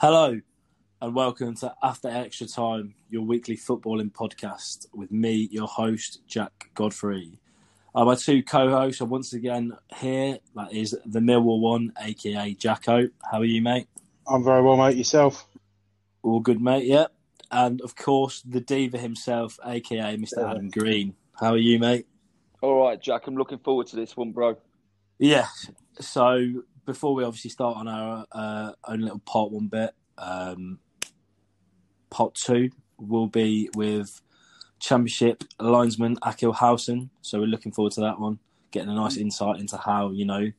Hello, and welcome to After Extra Time, your weekly footballing podcast with me, your host, Jack Godfrey. Uh, my two co-hosts are once again here. That is the Millwall one, aka Jacko. How are you, mate? I'm very well, mate. Yourself? All good, mate. Yeah. And of course, the diva himself, aka Mr. Adam Green. How are you, mate? All right, Jack. I'm looking forward to this one, bro. Yeah. So before we obviously start on our uh, own little part one bit, um, part two will be with Championship linesman Akil Hausen. So we're looking forward to that one, getting a nice insight into how you know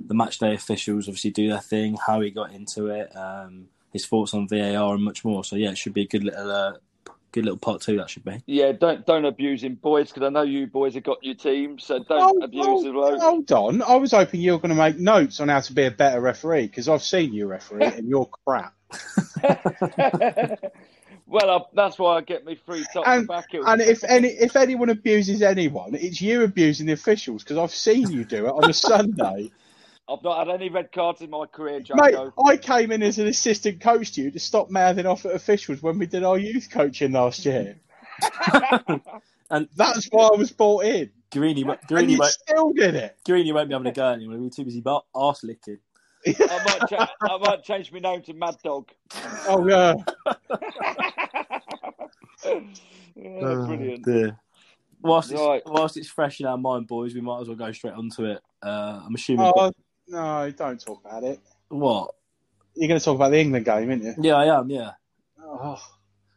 the match day officials obviously do their thing, how he got into it, um, his thoughts on VAR, and much more. So yeah, it should be a good little. Uh, Good little part two that should be. Yeah, don't don't abuse him, boys, because I know you boys have got your team, so don't Hold- abuse hold, him. Hold. hold on. I was hoping you were going to make notes on how to be a better referee because I've seen you referee and you're crap. well, I, that's why I get me free top And, back. and if any if anyone abuses anyone, it's you abusing the officials because I've seen you do it on a Sunday. I've not had any red cards in my career, Mate, I came in as an assistant coach to you to stop mouthing off at officials when we did our youth coaching last year. And That's why I was brought in. Greeny, And Greeny, you won't, still did it. Greeny won't be having a go at anyone. He'll be too busy but arse licking. I might, cha- I might change my name to Mad Dog. Oh yeah. Yeah, brilliant. Dear. Whilst it's, Right. whilst it's fresh in our mind, boys, we might as well go straight onto it. Uh, I'm assuming. Oh no, don't talk about it. What? You're going to talk about the England game, aren't you? Yeah, I am. Yeah. Oh,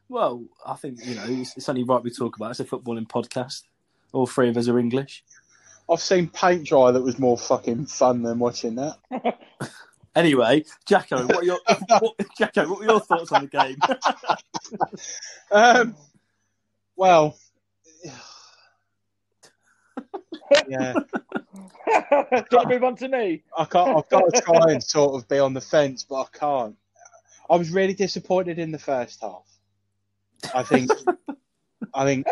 Well, I think you know it's, it's only right we talk about. it. It's a footballing podcast. All three of us are English. I've seen paint dry that was more fucking fun than watching that. Anyway, Jacko, what are your what, Jacko? What were your thoughts on the game? Um, well, yeah, Do you want to move on to me? I can't. I've got to try and sort of be on the fence, but I can't. I was really disappointed in the first half. I think. I think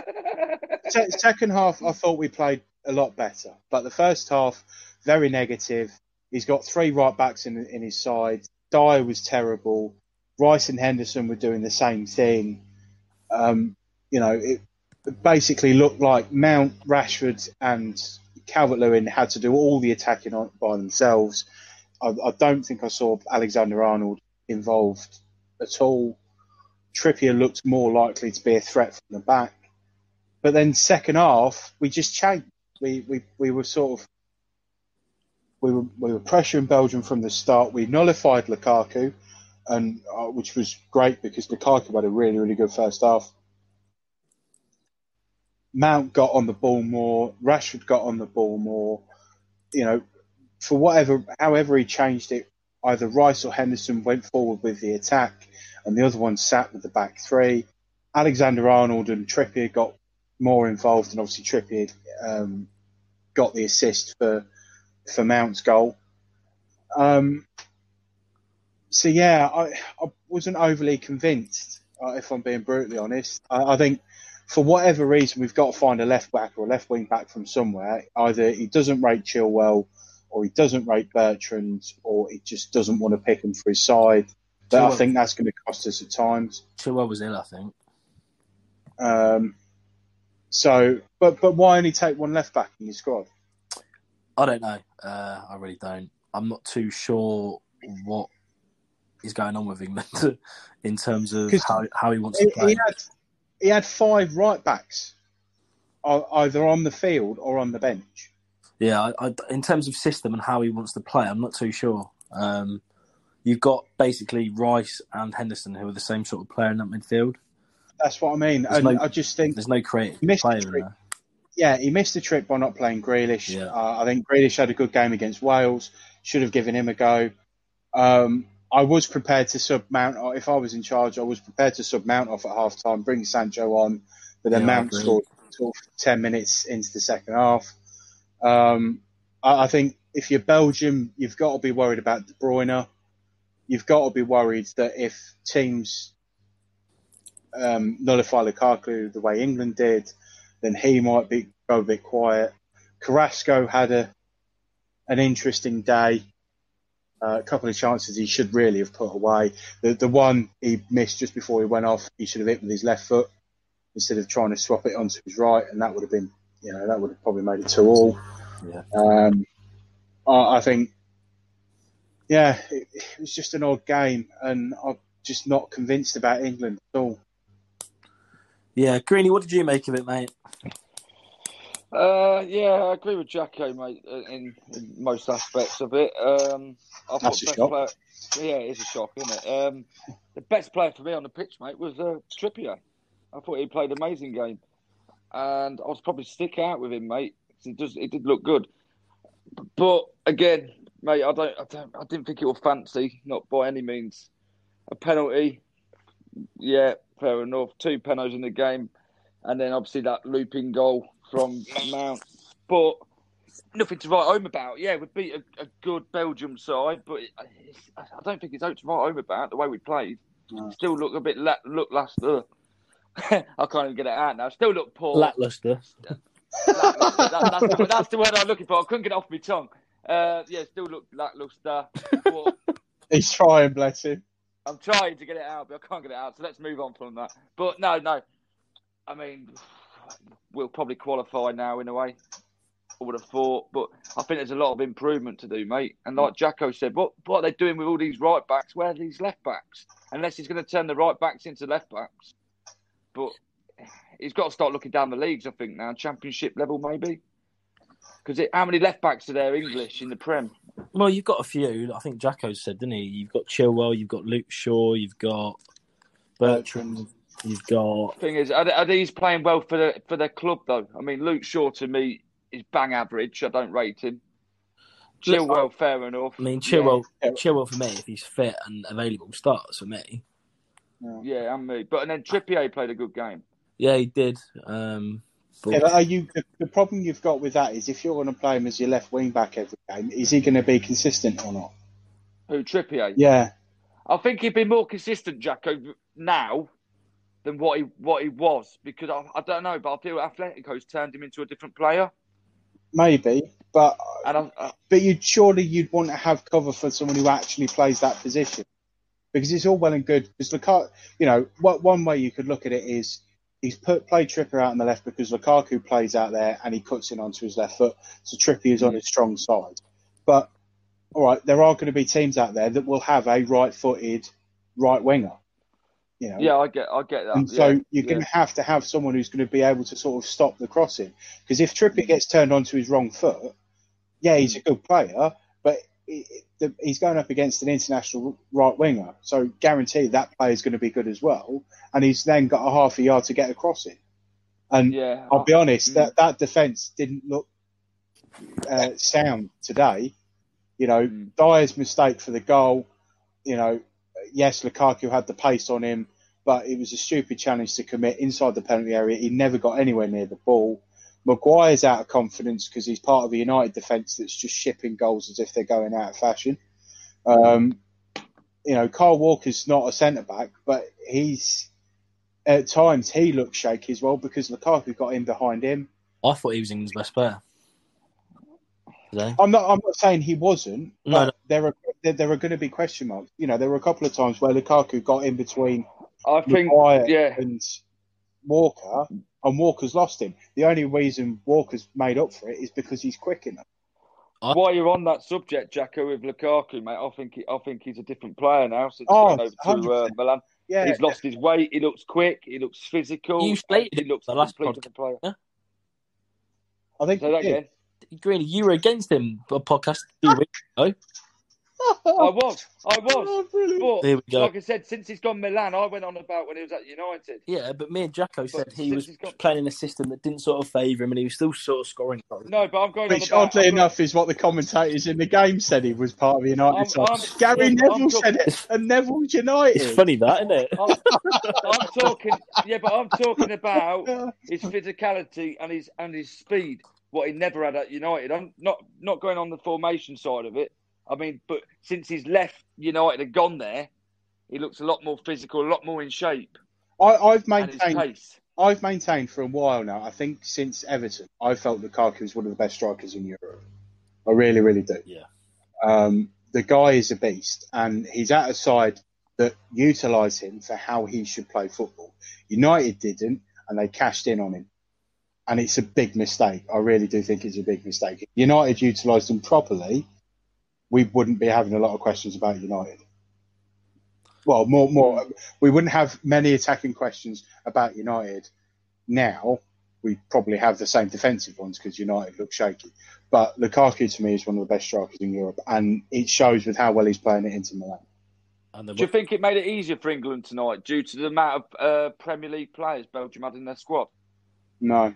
se- second half, I thought we played a lot better, but the first half, very negative. He's got three right backs in in his side. Dier was terrible. Rice and Henderson were doing the same thing. Um, you know, it basically looked like Mount, Rashford, and Calvert Lewin had to do all the attacking on, by themselves. I, I don't think I saw Alexander Arnold involved at all. Trippier looked more likely to be a threat from the back. But then second half, we just changed. We we, we were sort of we were we were pressuring Belgium from the start. We nullified Lukaku, and uh, which was great because Lukaku had a really really good first half. Mount got on the ball more. Rashford got on the ball more. You know, for whatever, however he changed it, either Rice or Henderson went forward with the attack, and the other one sat with the back three. Alexander Arnold and Trippier got more involved, and obviously Trippier um, got the assist for for Mount's goal. Um, so yeah, I, I wasn't overly convinced, uh, if I'm being brutally honest. I, I think for whatever reason we've got to find a left back or a left wing back from somewhere. Either he doesn't rate Chilwell, or he doesn't rate Bertrand, or he just doesn't want to pick him for his side. But I think that's going to cost us at times. Chilwell was ill, I think. Um, so, but but why only take one left back in your squad? I don't know. Uh, I really don't. I'm not too sure what is going on with England in terms of how, how he wants He, to play. he had he had five right backs, either on the field or on the bench. Yeah, I, I, in terms of system and how he wants to play, I'm not too sure. Um, you've got basically Rice and Henderson, who are the same sort of player in that midfield. That's what I mean. And no- I just think There's no creative player in there. yeah, he missed the trick by not playing Grealish. Yeah. Uh, I think Grealish had a good game against Wales. Should have given him a go. Um, I was prepared to sub Mount. If I was in charge, I was prepared to sub Mount off at half time, bring Sancho on, but then Yeah, Mount scored sort of 10 minutes into the second half. Um, I, I think if you're Belgium, you've got to be worried about De Bruyne. You've got to be worried that if teams um, nullify Lukaku the way England did, then he might be go a bit quiet. Carrasco had a an interesting day. Uh, a couple of chances he should really have put away. The the one he missed just before he went off, he should have hit with his left foot instead of trying to swap it onto his right, and that would have been, you know, that would have probably made it two all. Yeah. Um, I, I think, yeah, it, it was just an odd game, and I'm just not convinced about England at all. Yeah, Greeny, what did you make of it, mate? Uh, yeah, I agree with Jacko, mate, in, in most aspects of it. Um, I That's a shock. Player, yeah, it is a shock, isn't it? Um, the best player for me on the pitch, mate, was uh, Trippier. I thought he played an amazing game, and I was probably stick out with him, mate. It does, it did look good, but again, mate, I don't, I don't, I didn't think it was fancy, not by any means. A penalty, yeah, fair enough. Two penalties in the game, and then obviously that looping goal from Mount. But nothing to write home about. Yeah, we beat a, a good Belgium side, but it, I don't think it's out to write home about the way we played. No. Still look a bit la- look last. Uh, I can't even get it out now. Still look poor. Lackluster. That- that's, the, that's the word I'm looking for. I couldn't get it off my tongue. Uh, yeah, still look lackluster. But He's trying, bless him. I'm trying to get it out, but I can't get it out. So let's move on from that. But no, no. I mean, we'll probably qualify now in a way. I would have thought, but I think there's a lot of improvement to do, mate. And like mm. Jacko said, what what are they doing with all these right backs? Where are these left backs? Unless he's going to turn the right backs into left backs. But he's got to start looking down the leagues, I think, now, championship level maybe. Because how many left backs are there English in the Prem? Well, you've got a few. I think Jacko said, didn't he? You've got Chilwell, you've got Luke Shaw, you've got Bertrand, you've got. Thing is, are, are these playing well for the for their club though? I mean, Luke Shaw to me is bang average. I don't rate him. Chilwell, fair enough. I mean, Chilwell, Yeah. Chilwell for me, if he's fit and available, starts for me. Yeah, and me. But and then Trippier played a good game. Yeah, he did. Um, but Yeah, but are you the, the problem you've got with that is if you're going to play him as your left wing back every game, is he going to be consistent or not? Who Trippier? Yeah, I think he'd be more consistent, Jacko, now than what he what he was because I, I don't know, but I feel Atletico's turned him into a different player. maybe, but I, uh, but you'd surely you'd want to have cover for someone who actually plays that position because it's all well and good. Because Lukaku, you know, what one way you could look at it is he's put played Trippier out on the left because Lukaku plays out there and he cuts in onto his left foot, so Trippier is on his strong side. But all right, there are going to be teams out there that will have a right-footed right winger. You know, yeah, I get I get that. and so yeah, you're going to have to have someone who's going to be able to sort of stop the crossing. Because if Trippier gets turned onto his wrong foot, yeah, he's a good player, but he's going up against an international right winger. So guaranteed that player is going to be good as well. And he's then got a half a yard to get across it. And Yeah, I'll be honest, Mm. that, that defence didn't look uh, sound today. You know, Mm. Dier's mistake for the goal, you know, yes, Lukaku had the pace on him, but it was a stupid challenge to commit inside the penalty area. He never got anywhere near the ball. Maguire's out of confidence because he's part of a United defence that's just shipping goals as if they're going out of fashion. Um, you know, Kyle Walker's not a centre back, but he's at times he looks shaky as well because Lukaku got in behind him. I thought he was England's best player. Today. I'm not. I'm not saying he wasn't. But No, no. there are there, there are going to be question marks. You know, there were a couple of times where Lukaku got in between I think, Maguire yeah. and Walker, and Walker's lost him. The only reason Walker's made up for it is because he's quick enough. While you're on that subject, Jacko, with Lukaku, mate, I think he, I think he's a different player now since Oh, going over to uh, Milan. Yeah, He's lost his weight. He looks quick. He looks physical. You slated he looks the a last complete podcast. different player. I think Say that he again. Greeny, you were against him a podcast a few weeks ago. I was. I was. Oh, brilliant. There we go. like I said, since he's gone Milan, I went on about when he was at United. Yeah, but me and Jacko said he was he's got- playing in a system that didn't sort of favour him, and he was still sort of scoring. No, but I'm going Which, on about. oddly I'm going- enough, is what the commentators in the game said he was part of United. I'm- side. I'm- Gary I'm Neville talking- said it, and Neville's United. It's funny that, isn't it? I'm, I'm talking, yeah, but I'm talking about his physicality and his and his speed. What he never had at United. I'm not not going on the formation side of it. I mean, but since he's left United and gone there, he looks a lot more physical, a lot more in shape, I, I've maintained pace. I've maintained for a while now. I think since Everton, I felt Lukaku was one of the best strikers in Europe. I really, really do. Yeah. Um, the guy is a beast, and he's at a side that utilise him for how he should play football. United didn't, and they cashed in on him, and it's a big mistake. I really do think it's a big mistake. If United utilised them properly, we wouldn't be having a lot of questions about United. Well, more, more, we wouldn't have many attacking questions about United now. We probably have the same defensive ones because United look shaky. But Lukaku to me is one of the best strikers in Europe, and it shows with how well he's playing at Inter Milan. And the, Do you think it made it easier for England tonight due to the amount of uh, Premier League players Belgium had in their squad? No.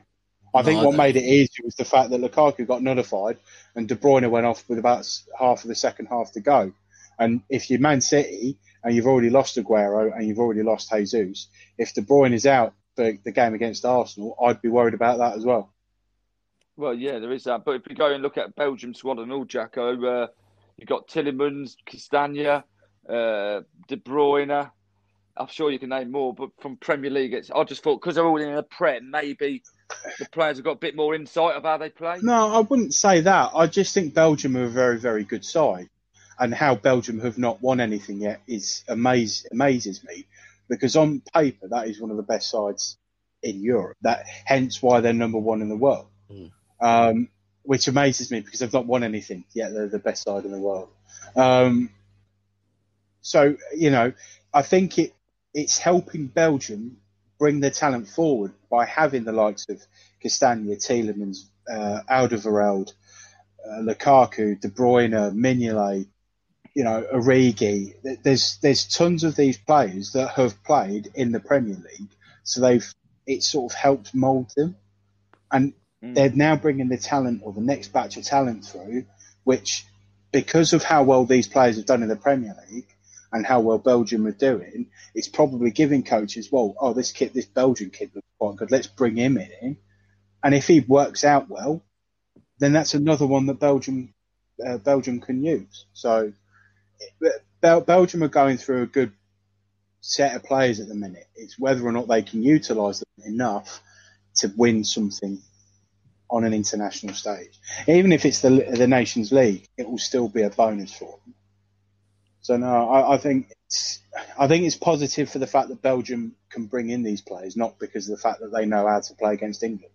I think No, I what made it easier was the fact that Lukaku got nullified and De Bruyne went off with about half of the second half to go. And if you're Man City and you've already lost Aguero and you've already lost Jesus, if De Bruyne is out for the game against Arsenal, I'd be worried about that as well. Well, yeah, there is that. But if you go and look at Belgium squad and all, Jacko, uh, you've got Tielemans, Castagna, uh, De Bruyne. I'm sure you can name more, but from Premier League, it's, I just thought because they're all in a Prem, maybe the players have got a bit more insight of how they play. No, I wouldn't say that. I just think Belgium are a very, very good side. And how Belgium have not won anything yet is amaze, amazes me because on paper that is one of the best sides in Europe. That hence why they're number one in the world. Mm. Um, which amazes me because they've not won anything yet. They're the best side in the world. Um, so you know, I think it it's helping Belgium bring their talent forward by having the likes of Castagna, Tielemans, uh, Alderweireld, uh, Lukaku, De Bruyne, Mignolet, you know, Origi. There's there's tons of these players that have played in the Premier League, so they've it sort of helped mould them, and Mm. they're now bringing the talent or the next batch of talent through, which because of how well these players have done in the Premier League and how well Belgium are doing, it's probably giving coaches, well, oh, this kid, this Belgian kid looks quite good. Let's bring him in, and if he works out well, then that's another one that Belgium uh, Belgium can use. So Bel- Belgium are going through a good set of players at the minute. It's whether or not they can utilise them enough to win something on an international stage. Even if it's the the Nations League, it will still be a bonus for them. So no, I, I think it's I think it's positive for the fact that Belgium can bring in these players, not because of the fact that they know how to play against England.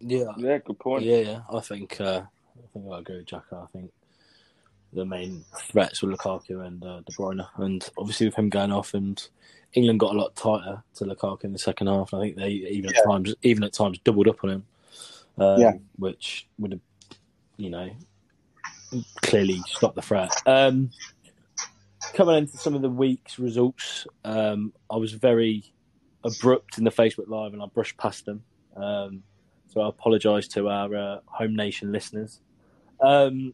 yeah, Yeah, good point. yeah, yeah. I think uh, I think I agree with Jacko. I think the main threats were Lukaku and uh, De Bruyne, and obviously with him going off, and England got a lot tighter to Lukaku in the second half. And I think they even at times, even at times, doubled up on him, um, Yeah. which would have, you know, clearly stop the threat. Um, coming into some of the week's results, um, I was very abrupt in the Facebook Live, and I brushed past them. Um, so I apologise to our uh, home nation listeners. Um,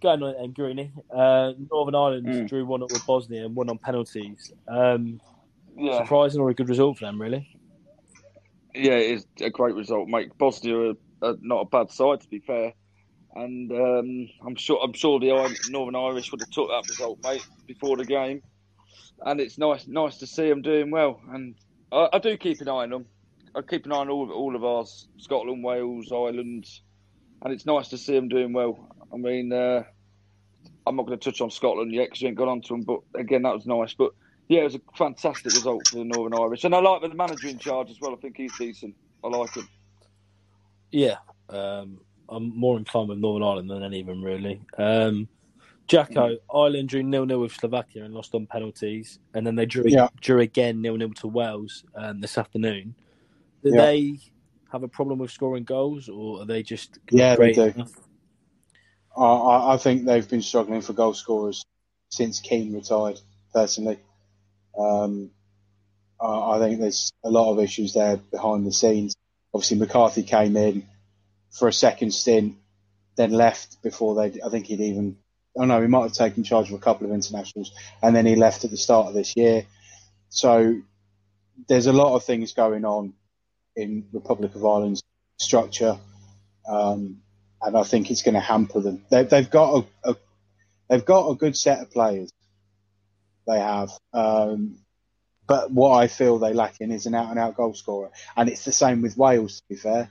going on and Greeny. Uh, Northern Ireland Mm. drew one up with Bosnia and one on penalties. Um, Yeah, surprising or a good result for them, really. yeah, it is a great result, mate. Bosnia are, are not a bad side, to be fair, and um, I'm sure I'm sure the Northern Irish would have took that result, mate, before the game. And it's nice nice to see them doing well, and I, I do keep an eye on them. I keep an eye on all all of ours, Scotland, Wales, Ireland, and it's nice to see them doing well. I mean, uh, I'm not going to touch on Scotland yet because we ain't got on to them, but again, that was nice. But yeah, it was a fantastic result for the Northern Irish, and I like the manager in charge as well. I think he's decent. I like him. Yeah, um, I'm more inclined with Northern Ireland than any of them, really. Um, Jacko, Ireland drew nil nil with Slovakia and lost on penalties, and then they drew Yeah. drew again nil nil to Wales um, this afternoon. Do Yeah. they have a problem with scoring goals, or are they just Yeah, they do. I, I, I think they've been struggling for goal scorers since Keane retired. Personally, um, I, I think there's a lot of issues there behind the scenes. Obviously, McCarthy came in for a second stint, then left before they. I think he'd even. Oh no, he might have taken charge of a couple of internationals, and then he left at the start of this year. So there's a lot of things going on in Republic of Ireland's structure. Um, and I think it's going to hamper them. They, they've got a, a they've got a good set of players. They have, um, but what I feel they lack in is an out and out goal scorer, and it's the same with Wales. To be fair,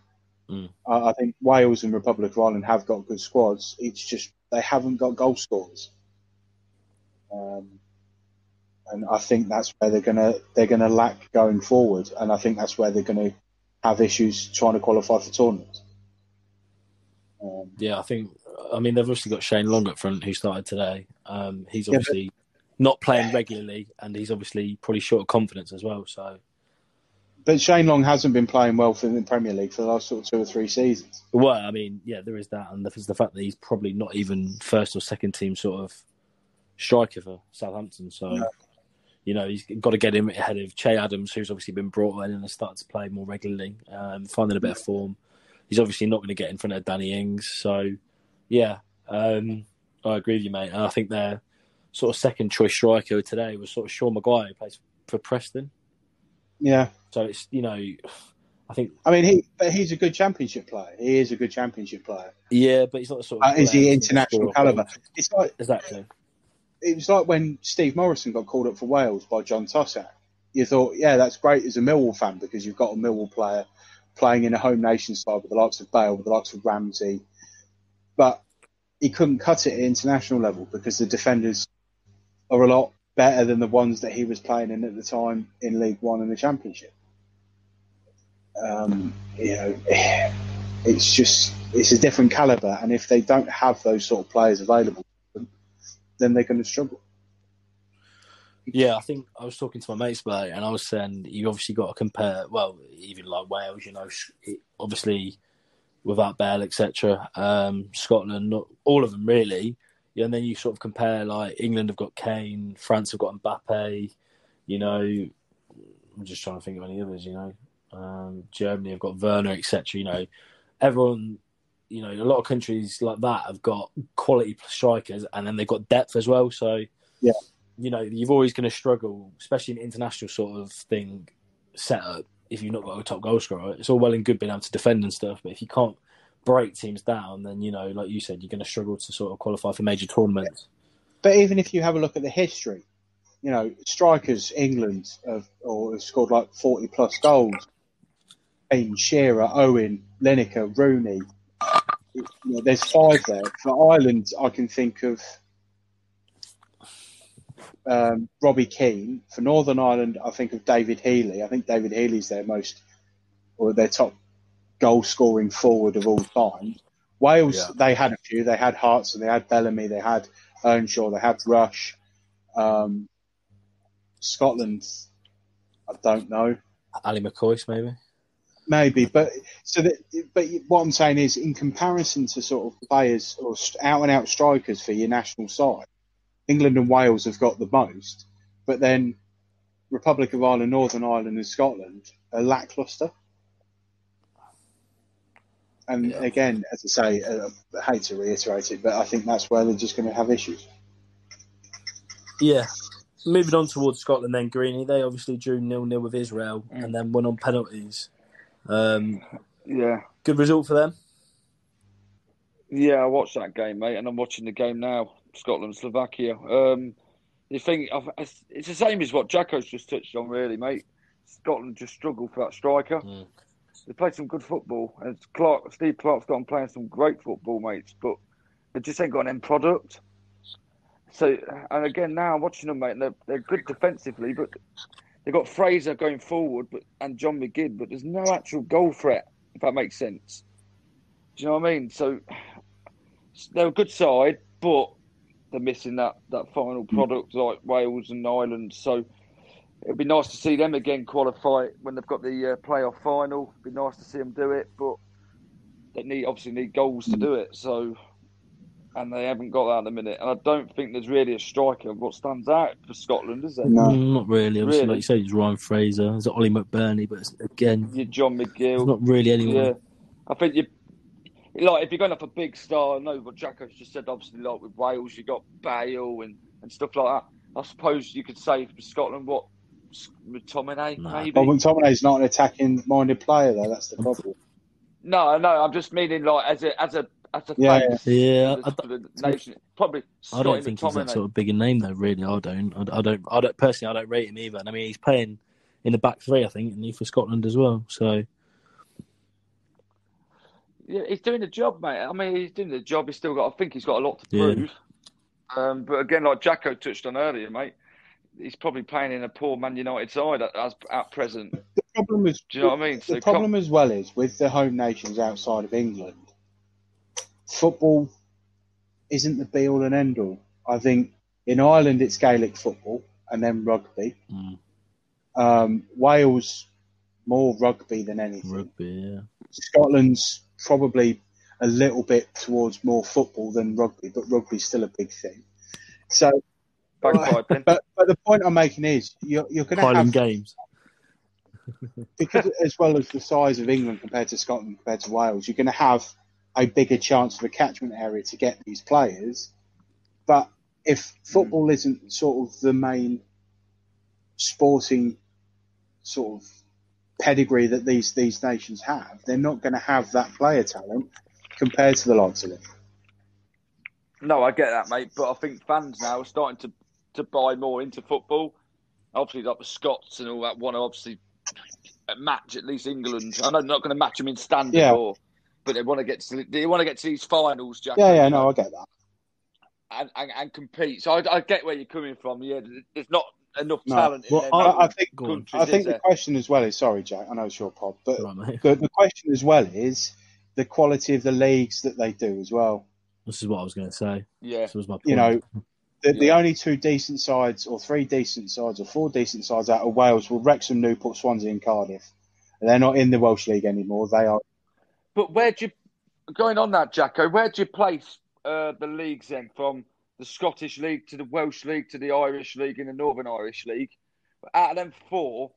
Mm. I, I think Wales and Republic of Ireland have got good squads. It's just they haven't got goal scorers, um, and I think that's where they're gonna they're gonna lack going forward, and I think that's where they're going to have issues trying to qualify for tournaments. Um, Yeah, I think. I mean, they've obviously got Shane Long up front, who started today. Um, he's Yeah, but- obviously not playing regularly, and he's obviously probably short of confidence as well. So, But Shane Long hasn't been playing well for the Premier League for the last sort of two or three seasons. well, I mean, yeah, there is that, and there's the fact that he's probably not even first or second team sort of striker for Southampton. So, No. you know, he's got to get him ahead of Che Adams, who's obviously been brought in and has started to play more regularly, um, finding a bit of form. He's obviously not going to get in front of Danny Ings. So, yeah, um, I agree with you, mate. And I think their sort of second choice striker today was sort of Sean Maguire, who plays for Preston. Yeah, So it's you know, I think I mean, he but he's a good Championship player. He is a good Championship player. yeah, but he's not the sort of Uh, is he international caliber? It's like Exactly. it was like when Steve Morison got called up for Wales by John Toshack. You thought, yeah, that's great as a Millwall fan because you've got a Millwall player playing in a home nation side with the likes of Bale, with the likes of Ramsey, but he couldn't cut it at international level because the defenders are a lot better than the ones that he was playing in at the time in League One and the Championship. Um, you know, it's just it's a different caliber, and if they don't have those sort of players available, then they're going to struggle. Yeah, I think I was talking to my mates about it, and I was saying you obviously got to compare. Well, even like Wales, you know, obviously without Bale, etc. Um, Scotland, all of them really. Yeah, and then you sort of compare like England have got Kane, France have got Mbappe. You know, I'm just trying to think of any others. You know, um, Germany have got Werner, etc. You know, everyone. You know, a lot of countries like that have got quality strikers, and then they've got depth as well. So Yeah. you know, you're always going to struggle, especially in international sort of thing setup. If you've not got a top goal scorer, it's all well and good being able to defend and stuff, but if you can't break teams down, then you know, like you said, you're going to struggle to sort of qualify for major tournaments. But even if you have a look at the history, you know, strikers England have, or have scored like 40 plus goals. Kane, Shearer, Owen, Lineker, Rooney. You know, there's five there. For Ireland, I can think of um, Robbie Keane. For Northern Ireland, I think of David Healy. I think David Healy's their most, or their top goal scoring forward of all time. Wales, Yeah. they had a few. They had Hearts and they had Bellamy. They had Earnshaw. They had Rush. Um, Scotland, I don't know. Ali McCoy, maybe. Maybe, but so that, but what I'm saying is, in comparison to sort of players or out and out strikers for your national side, England and Wales have got the most, but then Republic of Ireland, Northern Ireland, and Scotland are lackluster. And Yeah. again, as I say, uh, I hate to reiterate it, but I think that's where they're just going to have issues. Yeah. Moving on towards Scotland, then Greeny. They obviously drew nil nil with Israel and then won on penalties. Um, Yeah. good result for them. Yeah, I watched that game, mate, and I'm watching the game now. Scotland, Slovakia. Um, you think it's it's the same as what Jacko's just touched on, really, mate. Scotland just struggled for that striker. Mm. They played some good football, and Clarke, Steve Clarke's gone playing some great football, mates. But they just ain't got an end product. So, and again, now I'm watching them, mate. They're they're good defensively, but they've got Fraser going forward, but and John McGinn, but there's no actual goal threat. If that makes sense. Do you know what I mean? So they're a good side, but they're missing that, that final hmm. product like Wales and Ireland. So it'd be nice to see them again qualify when they've got the uh, playoff final. It'd be nice to see them do it, but they need obviously need goals to do it. So and they haven't got that at the minute. And I don't think there's really a striker what stands out for Scotland, is there? No. Mm, not really. Obviously, Really? like you said, it's Ryan Fraser. There's Ollie McBurnie, but it's, again, Your John there's McGinn. not really anyone. Yeah, I think you like if you're going up a big star. I know what Jacko's just said. Obviously, like with Wales, you got Bale and, and stuff like that. I suppose you could say for Scotland, what McTominay No. maybe. Well, McTominay's not an attacking minded player, though. That's the problem. No, no, I'm just meaning like as a as a as a Yeah, face Yeah, for, I the, for the nation. Probably. I don't think he's that sort of big a name, though. Really, I don't. I, I don't. I don't personally. I don't rate him either. And I mean, he's playing in the back three, I think, and he for Scotland as well. So Yeah, he's doing the job, mate. I mean, he's doing the job. He's still got. I think he's got a lot to Yeah. prove. Um, but again, like Jacko touched on earlier, mate, he's probably playing in a poor Man United side at, as at present. The problem is, Do you know what I mean? So the problem as well is with the home nations outside of England, football isn't the be all and end all. I think in Ireland it's Gaelic football and then rugby. mm, Um, Wales more rugby than anything. rugby, yeah. Scotland's probably a little bit towards more football than rugby, but rugby's still a big thing. So, Bagpiping. but but the point I'm making is you're you're going to have Games. because as well as the size of England compared to Scotland compared to Wales, you're going to have a bigger chance of a catchment area to get these players. But if football hmm. isn't sort of the main sporting sort of pedigree that these these nations have, they're not going to have that player talent compared to the likes of them. No, I get that, mate. But I think fans now are starting to, to buy more into football. Obviously, like the Scots and all that want to obviously match at least England. I know they're not going to match them in standard, Yeah. or, but they want to get to they want to get to these finals, Jack. Yeah, yeah, no, I get that. and, and, and compete. So I, I get where you're coming from. Yeah, there's not enough No. talent. Well, in I, their I think Go on. countries, I think the there? question as well is sorry, Jack. I know it's your pod, but Right, the, the question as well is the quality of the leagues that they do as well. This is what I was going to say. yeah, This was my point. You know, the, the only two decent sides, or three decent sides, or four decent sides out of Wales were Wrexham, Newport, Swansea, and Cardiff. They're not in the Welsh League anymore. They are. but where do you going on that, Jacko? Where do you place uh, the leagues then from the Scottish League to the Welsh League to the Irish League and the Northern Irish League? Out of them four,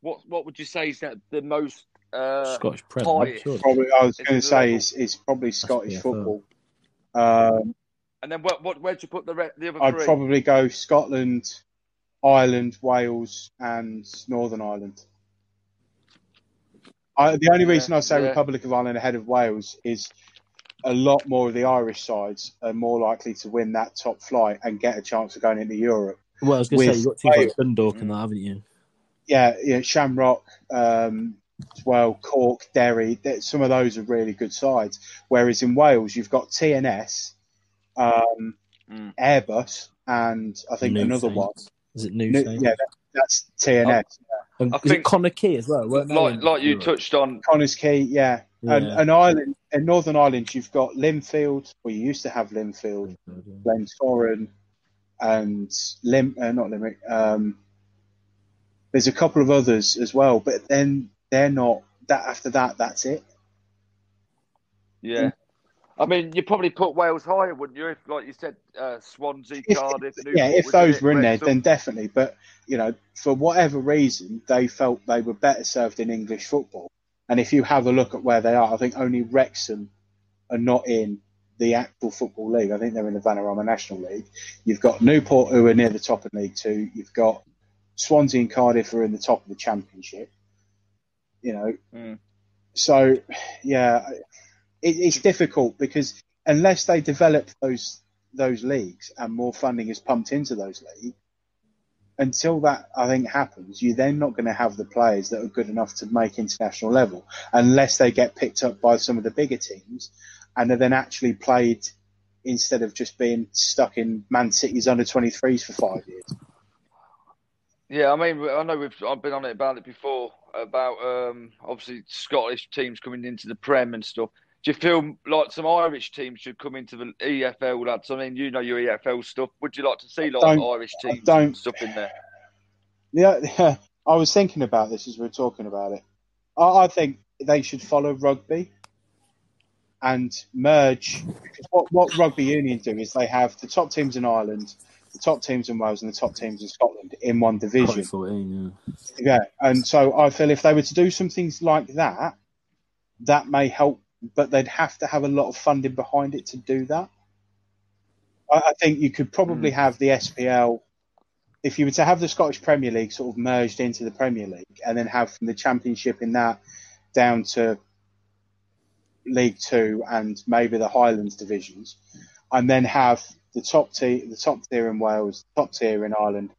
what what would you say is that the most uh, Scottish Premier, highest? Probably, I was going to say, is is probably Scottish football. Um, And then what what where'd you put the re- the other I'd three? probably go Scotland, Ireland, Wales, and Northern Ireland. I, the only Yeah, reason I say yeah. Republic of Ireland ahead of Wales is a lot more of the Irish sides are more likely to win that top flight and get a chance of going into Europe. Well, I was going to say, you've got teams like Dundalk Mm. and that, haven't you? Yeah, yeah Shamrock um, as well, Cork, Derry. Some of those are really good sides. Whereas in Wales, you've got TNS, um, Mm. Airbus, and I think New another Saints. one. Is it New No, Saints? yeah, that, that's TNS. And I is think- it Connor Key as well? weren't like in like you touched on. Connah's Quay, yeah. And, Yeah. and Ireland, in Northern Ireland, you've got Linfield. Well, you used to have Linfield, Glentoran, and Lim, uh, not Limerick. Um, there's a couple of others as well, but then they're not. That after that, that's it. Yeah. I mean, you probably put Wales higher, wouldn't you? If, like you said, uh, Swansea, If- Cardiff, Newport, yeah, if those were in there, then definitely. But you know, for whatever reason, they felt they were better served in English football, And if you have a look at where they are, I think only Wrexham are not in the actual football league. I think they're in the Vanarama National League. You've got Newport who are near the top of League Two. You've got Swansea and Cardiff who are in the top of the Championship. You know, Mm. so yeah, it, it's difficult because unless they develop those those leagues and more funding is pumped into those leagues, until that I think happens, you're then not going to have the players that are good enough to make international level unless they get picked up by some of the bigger teams and are then actually played instead of just being stuck in Man City's under 23s for five years. Yeah, I mean, I know we've I've been on it about it before about um, obviously Scottish teams coming into the Prem and stuff. Do you feel like some Irish teams should come into the EFL, lads? I mean, you know your EFL stuff. Would you like to see like don't- Irish I teams don't- and stuff in there? Yeah, I was thinking about this as we were talking about it. I, I think they should follow rugby and merge. What, what rugby union do is they have the top teams in Ireland, the top teams in Wales, and the top teams in Scotland in one division. 14, yeah. Yeah, and so I feel if they were to do some things like that, that may help, but they'd have to have a lot of funding behind it to do that. I, I think you could probably mm. have the SPL, if you were to have the Scottish Premier League sort of merged into the Premier League, and then have from the Championship in that down to League Two and maybe the Highlands divisions, and then have the top tier, the top tier in Wales, top tier in Ireland,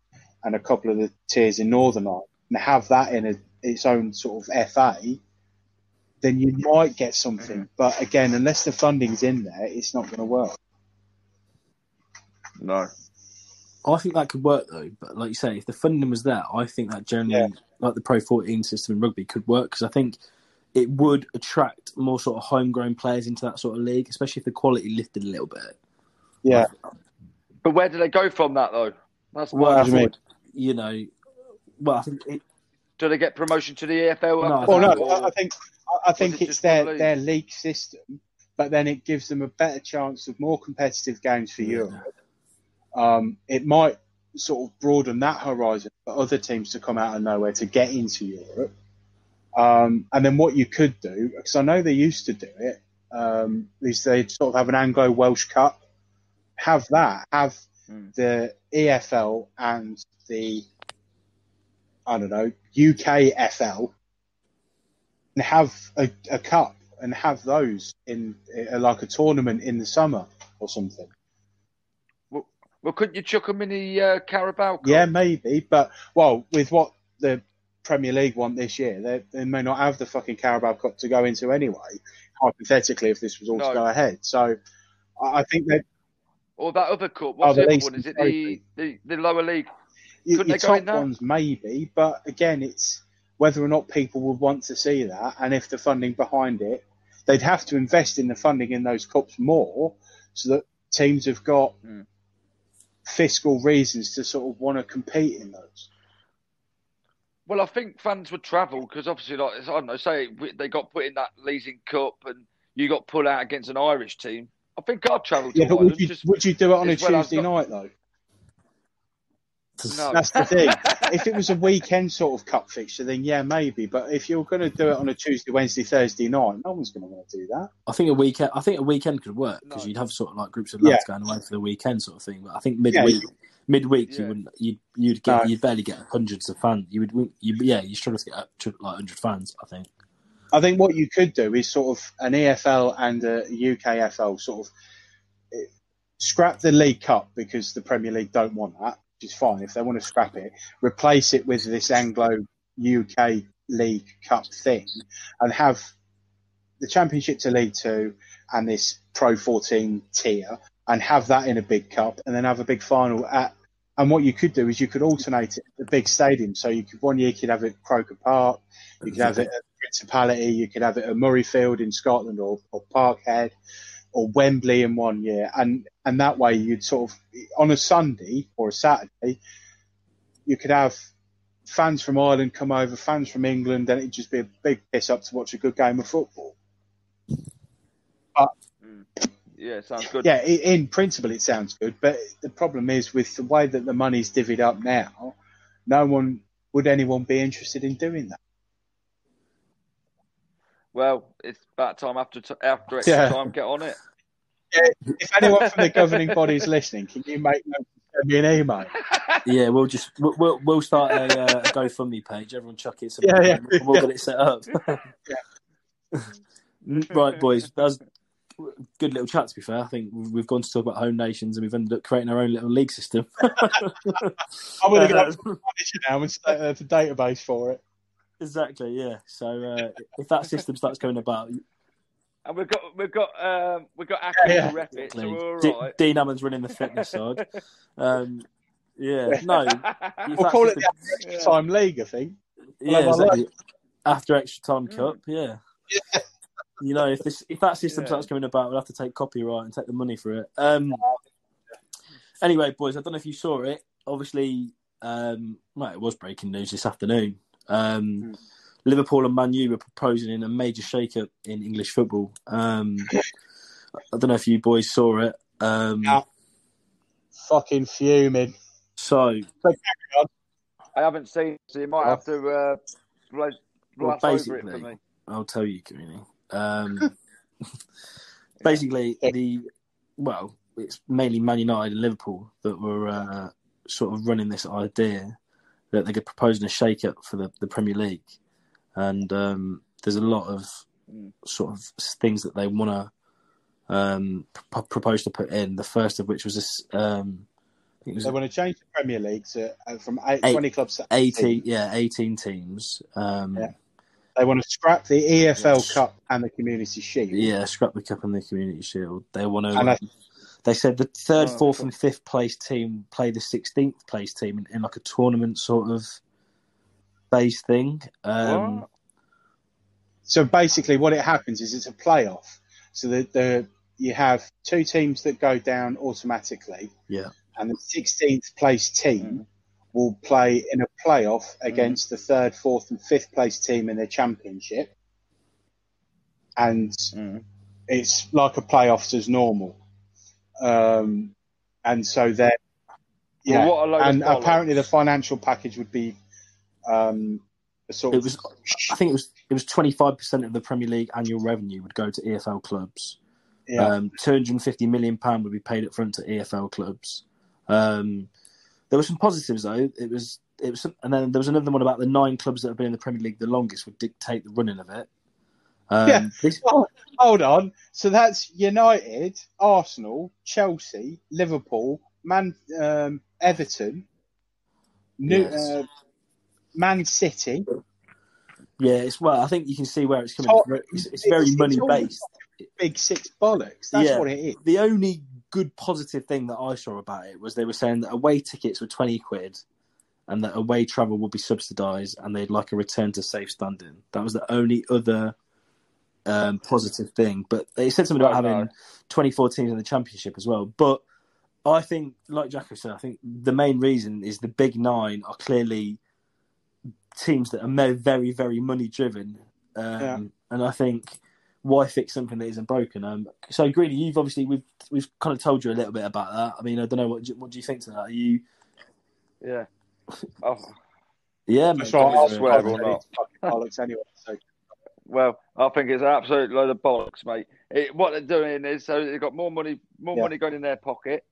and a couple of the tiers in Northern Ireland, and have that in a, its own sort of FA, then you might get something. But again, unless the funding's in there, it's not going to work. No. I think that could work though, but like you say, if the funding was there, I think that generally, Yeah. like the Pro 14 system in rugby, could work because I think it would attract more sort of homegrown players into that sort of league, especially if the quality lifted a little bit. Yeah, But where do they go from that though? That's my Well, I you mean? you know, well, I think it, Do they get promotion to the EFL? No, after Well, no, or- I I think I- I think it it's their one league? their league system, but then it gives them a better chance of more competitive games for Europe. Um, it might sort of broaden that horizon for other teams to come out of nowhere to get into Europe. Um, and then what you could do, because I know they used to do it, um, is they'd sort of have an Anglo Welsh Cup, have that, have Hmm. the EFL and the I don't know UKFL and have a, a cup and have those in uh, like a tournament in the summer or something. Well, couldn't you chuck them in the uh, Carabao Cup? Yeah, maybe, but well, with what the Premier League want this year, they, they may not have the fucking Carabao Cup to go into anyway. Hypothetically, if this was all No. to go ahead, so I I think that Or that other cup? Oh, What's the the other one? Is it the, the, the lower league? Couldn't your they go top ones maybe, but again, it's whether or not people would want to see that, and if the funding behind it, they'd have to invest in the funding in those cups more, so that teams have got Hmm. fiscal reasons to sort of want to compete in those. Well, I think fans would travel because obviously, like I don't know, say they got put in that Leasing Cup and you got pulled out against an Irish team. I think I'd travel to Yeah, but would you just, would you do it on a well Tuesday not- night though? No. That's the thing. if it was a weekend sort of cup fixture, then yeah, maybe. But if you're going to do it on a Tuesday, Wednesday, Thursday night, no one's going to want to do that. I think a weekend. I think a weekend could work because No. you'd have sort of like groups of lads going away for the weekend, sort of thing. But I think midweek, midweek you wouldn't. You'd you'd get No. you'd barely get hundreds of fans. You would you yeah you struggle to get up to like hundred fans. I think. I think what you could do is sort of an EFL and a UKFL sort of eh, scrap the League Cup because the Premier League don't want that, which is fine if they want to scrap it. Replace it with this Anglo UK League Cup thing, and have the Championship to League Two and this Pro 14 tier, and have that in a big cup, and then have a big final at. And what you could do is you could alternate it at the big stadium. So you could one year you could have it at Croker Park, you could have it at Principality, you could have it at Murrayfield in Scotland or, or Parkhead or Wembley in one year. And, and that way you'd sort of, on a Sunday or a Saturday, you could have fans from Ireland come over, fans from England, and it'd just be a big piss up to watch a good game of football. Mm. Yeah, sounds good. Yeah, in principle it sounds good, but the problem is with the way that the money's divvied up now, no one would anyone be interested in doing that. Well, it's about time after t- after extra Yeah. time. Get on it. If anyone from the governing body is listening, can you make send me an email? Yeah, we'll just we'll we'll, we'll start a, uh, a GoFundMe page. Everyone chuck it. Yeah, yeah, we'll yeah. get it set up. right, boys. That was a good little chat. To be fair, I think we've we've gone to talk about home nations and we've ended up creating our own little league system. I'm going to go up to the manager now and set up a database for it. Exactly. Yeah. So uh, if that system starts going about, And we've got we've got um, we've got Aki Yeah. rep it, so we're D- all right. Dean Hammond's running the fitness side. Um, yeah. No. We'll that call it the system- extra time league, I think. yeah, Well, like- exactly. After extra time cup, yeah. You know, if this if that system Yeah. starts coming about, we'll have to take copyright and take the money for it. Um. Anyway, boys, I don't know if you saw it. Obviously, um, well, it was breaking news this afternoon. Um, Liverpool and Man U were proposing in a major shake-up in English football. Um, I don't know if you boys saw it. Um, Yeah. Fucking fuming. So, I haven't seen, it, so you might have to uh, blast, Well, blast over it for basically- me. I'll tell you, Greeny. Um, basically, the well, it's mainly Man United and Liverpool that were uh, sort of running this idea that they could propose a shake-up for the, the Premier League, and um, there's a lot of sort of things that they want to um, p- propose to put in. The first of which was this. Um, was They want to change the Premier League to uh, from eight, Eight- 20 clubs to 18, yeah, 18 teams. Um, Yeah. They want to scrap the EFL Cup and the Community Shield. Yeah, scrap the cup and the community shield. They want to. And I- they said the third, Oh, fourth, cool. and fifth place team play the sixteenth place team in, in like a tournament sort of base thing. Um, What? So basically, what it happens is it's a playoff. So the, the you have two teams that go down automatically, yeah, and the 16th place team will play in a playoff against the third, fourth, and fifth place team in the championship. And Mm. it's like a playoffs as normal. Um, and so then, yeah, Well, what a load and bollocks. apparently the financial package would be um, a sort it of was. I think it was. It was twenty five percent of the Premier League annual revenue would go to EFL clubs. yeah, Um, Two hundred and fifty million pound would be paid up front to EFL clubs. Um, there were some positives though. It was. It was, and then there was another one about the nine clubs that have been in the Premier League the longest would dictate the running of it. Um, Yeah. this- Oh, hold on. So that's United, Arsenal, Chelsea, Liverpool, Man, um, Everton, New, Yes. uh, Man City. Yeah, it's well. I think you can see where it's coming. Top- from. It's, it's very it's money all based. Big six bollocks. That's Yeah. what it is. The only good positive thing that I saw about it was they were saying that away tickets were twenty quid, and that away travel would be subsidised, and they'd like a return to safe standing. That was the only other um, positive thing. But they said something about Oh, no. having twenty four teams in the championship as well. But I think, like Jacko said, I think the main reason is the big nine are clearly teams that are mo- very, very money driven. Um, Yeah. And I think why fix something that isn't broken? Um, so, Greedy, you've obviously we've we've kind of told you a little bit about that. I mean, I don't know what do you- what do you think to that? Are you? Yeah. Oh, Yeah, That's mate, right. I'll for it. swear swear or not. bollocks anyway. So well, I think it's an absolute load of bollocks, mate. It, what they're doing is so they've got more money, more Yeah. money going in their pocket.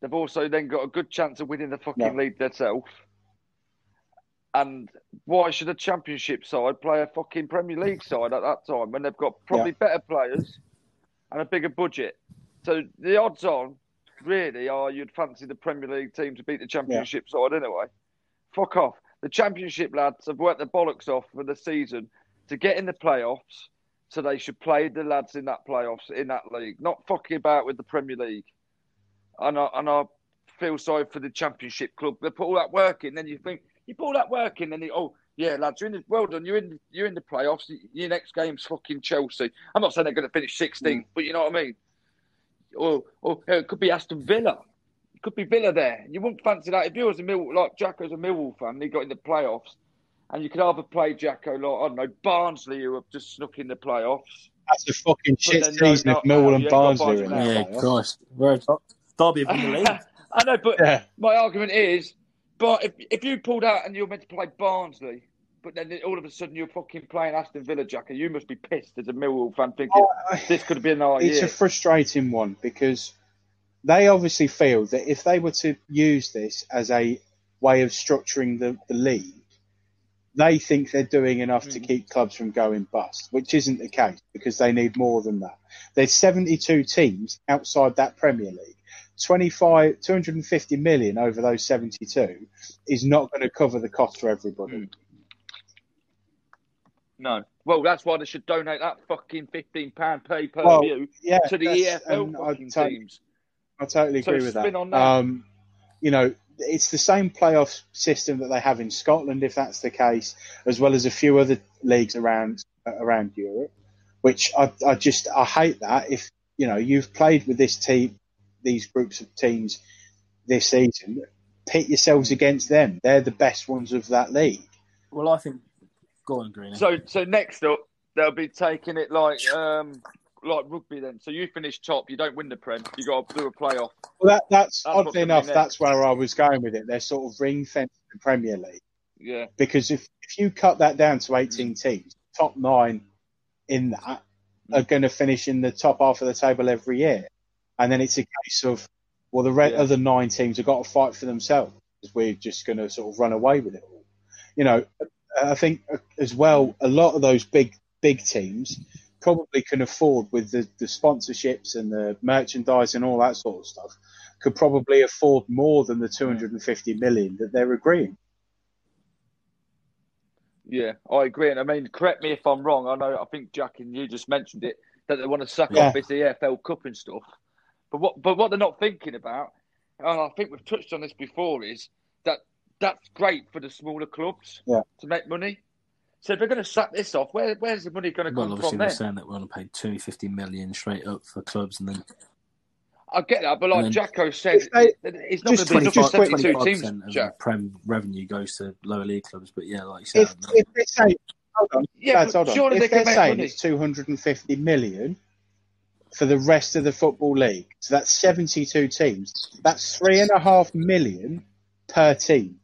They've also then got a good chance of winning the fucking Yeah. league themselves. And why should a championship side play a fucking Premier League side at that time when they've got probably better players and a bigger budget? So the odds on really are you'd fancy the Premier League team to beat the championship side anyway. Fuck off. The championship lads have worked their bollocks off for the season to get in the playoffs, so they should play the lads in that playoffs in that league, not fucking about with the Premier League. And I, and I feel sorry for the championship club. They put all that work in, then you think you put all that work in, then you oh yeah, lads, you're in the, well done. You're in you're in the playoffs. Your next game's fucking Chelsea. I'm not saying they're going to finish 16th, mm. but you know what I mean. Or or it could be Aston Villa. It could be Villa there. You wouldn't fancy that if you was a Mill like Jack Jacko's a Millwall fan. and He got in the playoffs, and you could either play Jacko like I don't know Barnsley, who have just snuck in the playoffs. that's a fucking shit season no, if Millwall and you Barnsley are in Barnsley Yeah, playoff. Christ, we're a Derby of the league. I know, but Yeah. my argument is, but if if you pulled out and you were meant to play Barnsley, but then all of a sudden you're fucking playing Aston Villa, Jack, and you must be pissed as a Millwall fan thinking oh, I- this could have been our it's year. a frustrating one because they obviously feel that if they were to use this as a way of structuring the, the league, they think they're doing enough to keep clubs from going bust, which isn't the case because they need more than that. There's 72 teams outside that Premier League. 25, 250 million over those 72 is not going to cover the cost for everybody. No. Well, that's why they should donate that fucking fifteen pound pay per Well, view yeah, to the EFL I fucking tot- teams. I totally So agree with that. that. Um, you know, it's the same playoff system that they have in Scotland, if that's the case, as well as a few other leagues around around Europe. Which I, I just I hate that. If you know you've played with this team, these groups of teams this season, pit yourselves against them. They're the best ones of that league. Well, I think. Go on, Greener. So, so next up, they'll be taking it like um like rugby. Then, so you finish top, you don't win the prem, you got to do a playoff. Well, that, that's, That's oddly enough, that's where I was going with it. They're sort of ring fenced the Premier League. Yeah, because if, if you cut that down to 18 teams, top nine in that are going to finish in the top half of the table every year. And then it's a case of, well, the re- Yeah. other nine teams have got to fight for themselves because we're just going to sort of run away with it all. You know, I think uh, as well, a lot of those big, big teams probably can afford with the, the sponsorships and the merchandise and all that sort of stuff, could probably afford more than the 250 million that they're agreeing. yeah, I agree. And I mean, correct me if I'm wrong. I know, I think Jack and you just mentioned it that they want to suck Yeah. off this EFL Cup and stuff. But what, but what they're not thinking about, and I think we've touched on this before, is that that's great for the smaller clubs Yeah. to make money. So if they're going to suck this off, where, where's the money going to Well, come obviously from they're saying that we're going to pay 250 million straight up for clubs, and then I get that, but like then- Jacko said, they- it's not just going to be enough quick- 72 25% teams, of Jack. prem revenue goes to lower league clubs. But yeah, like you said, If, if they say, hold on, Yeah, lads, hold on. surely If they they're saying money. it's 250 million for the rest of the football league, so that's 72 teams. That's three and a half million per team.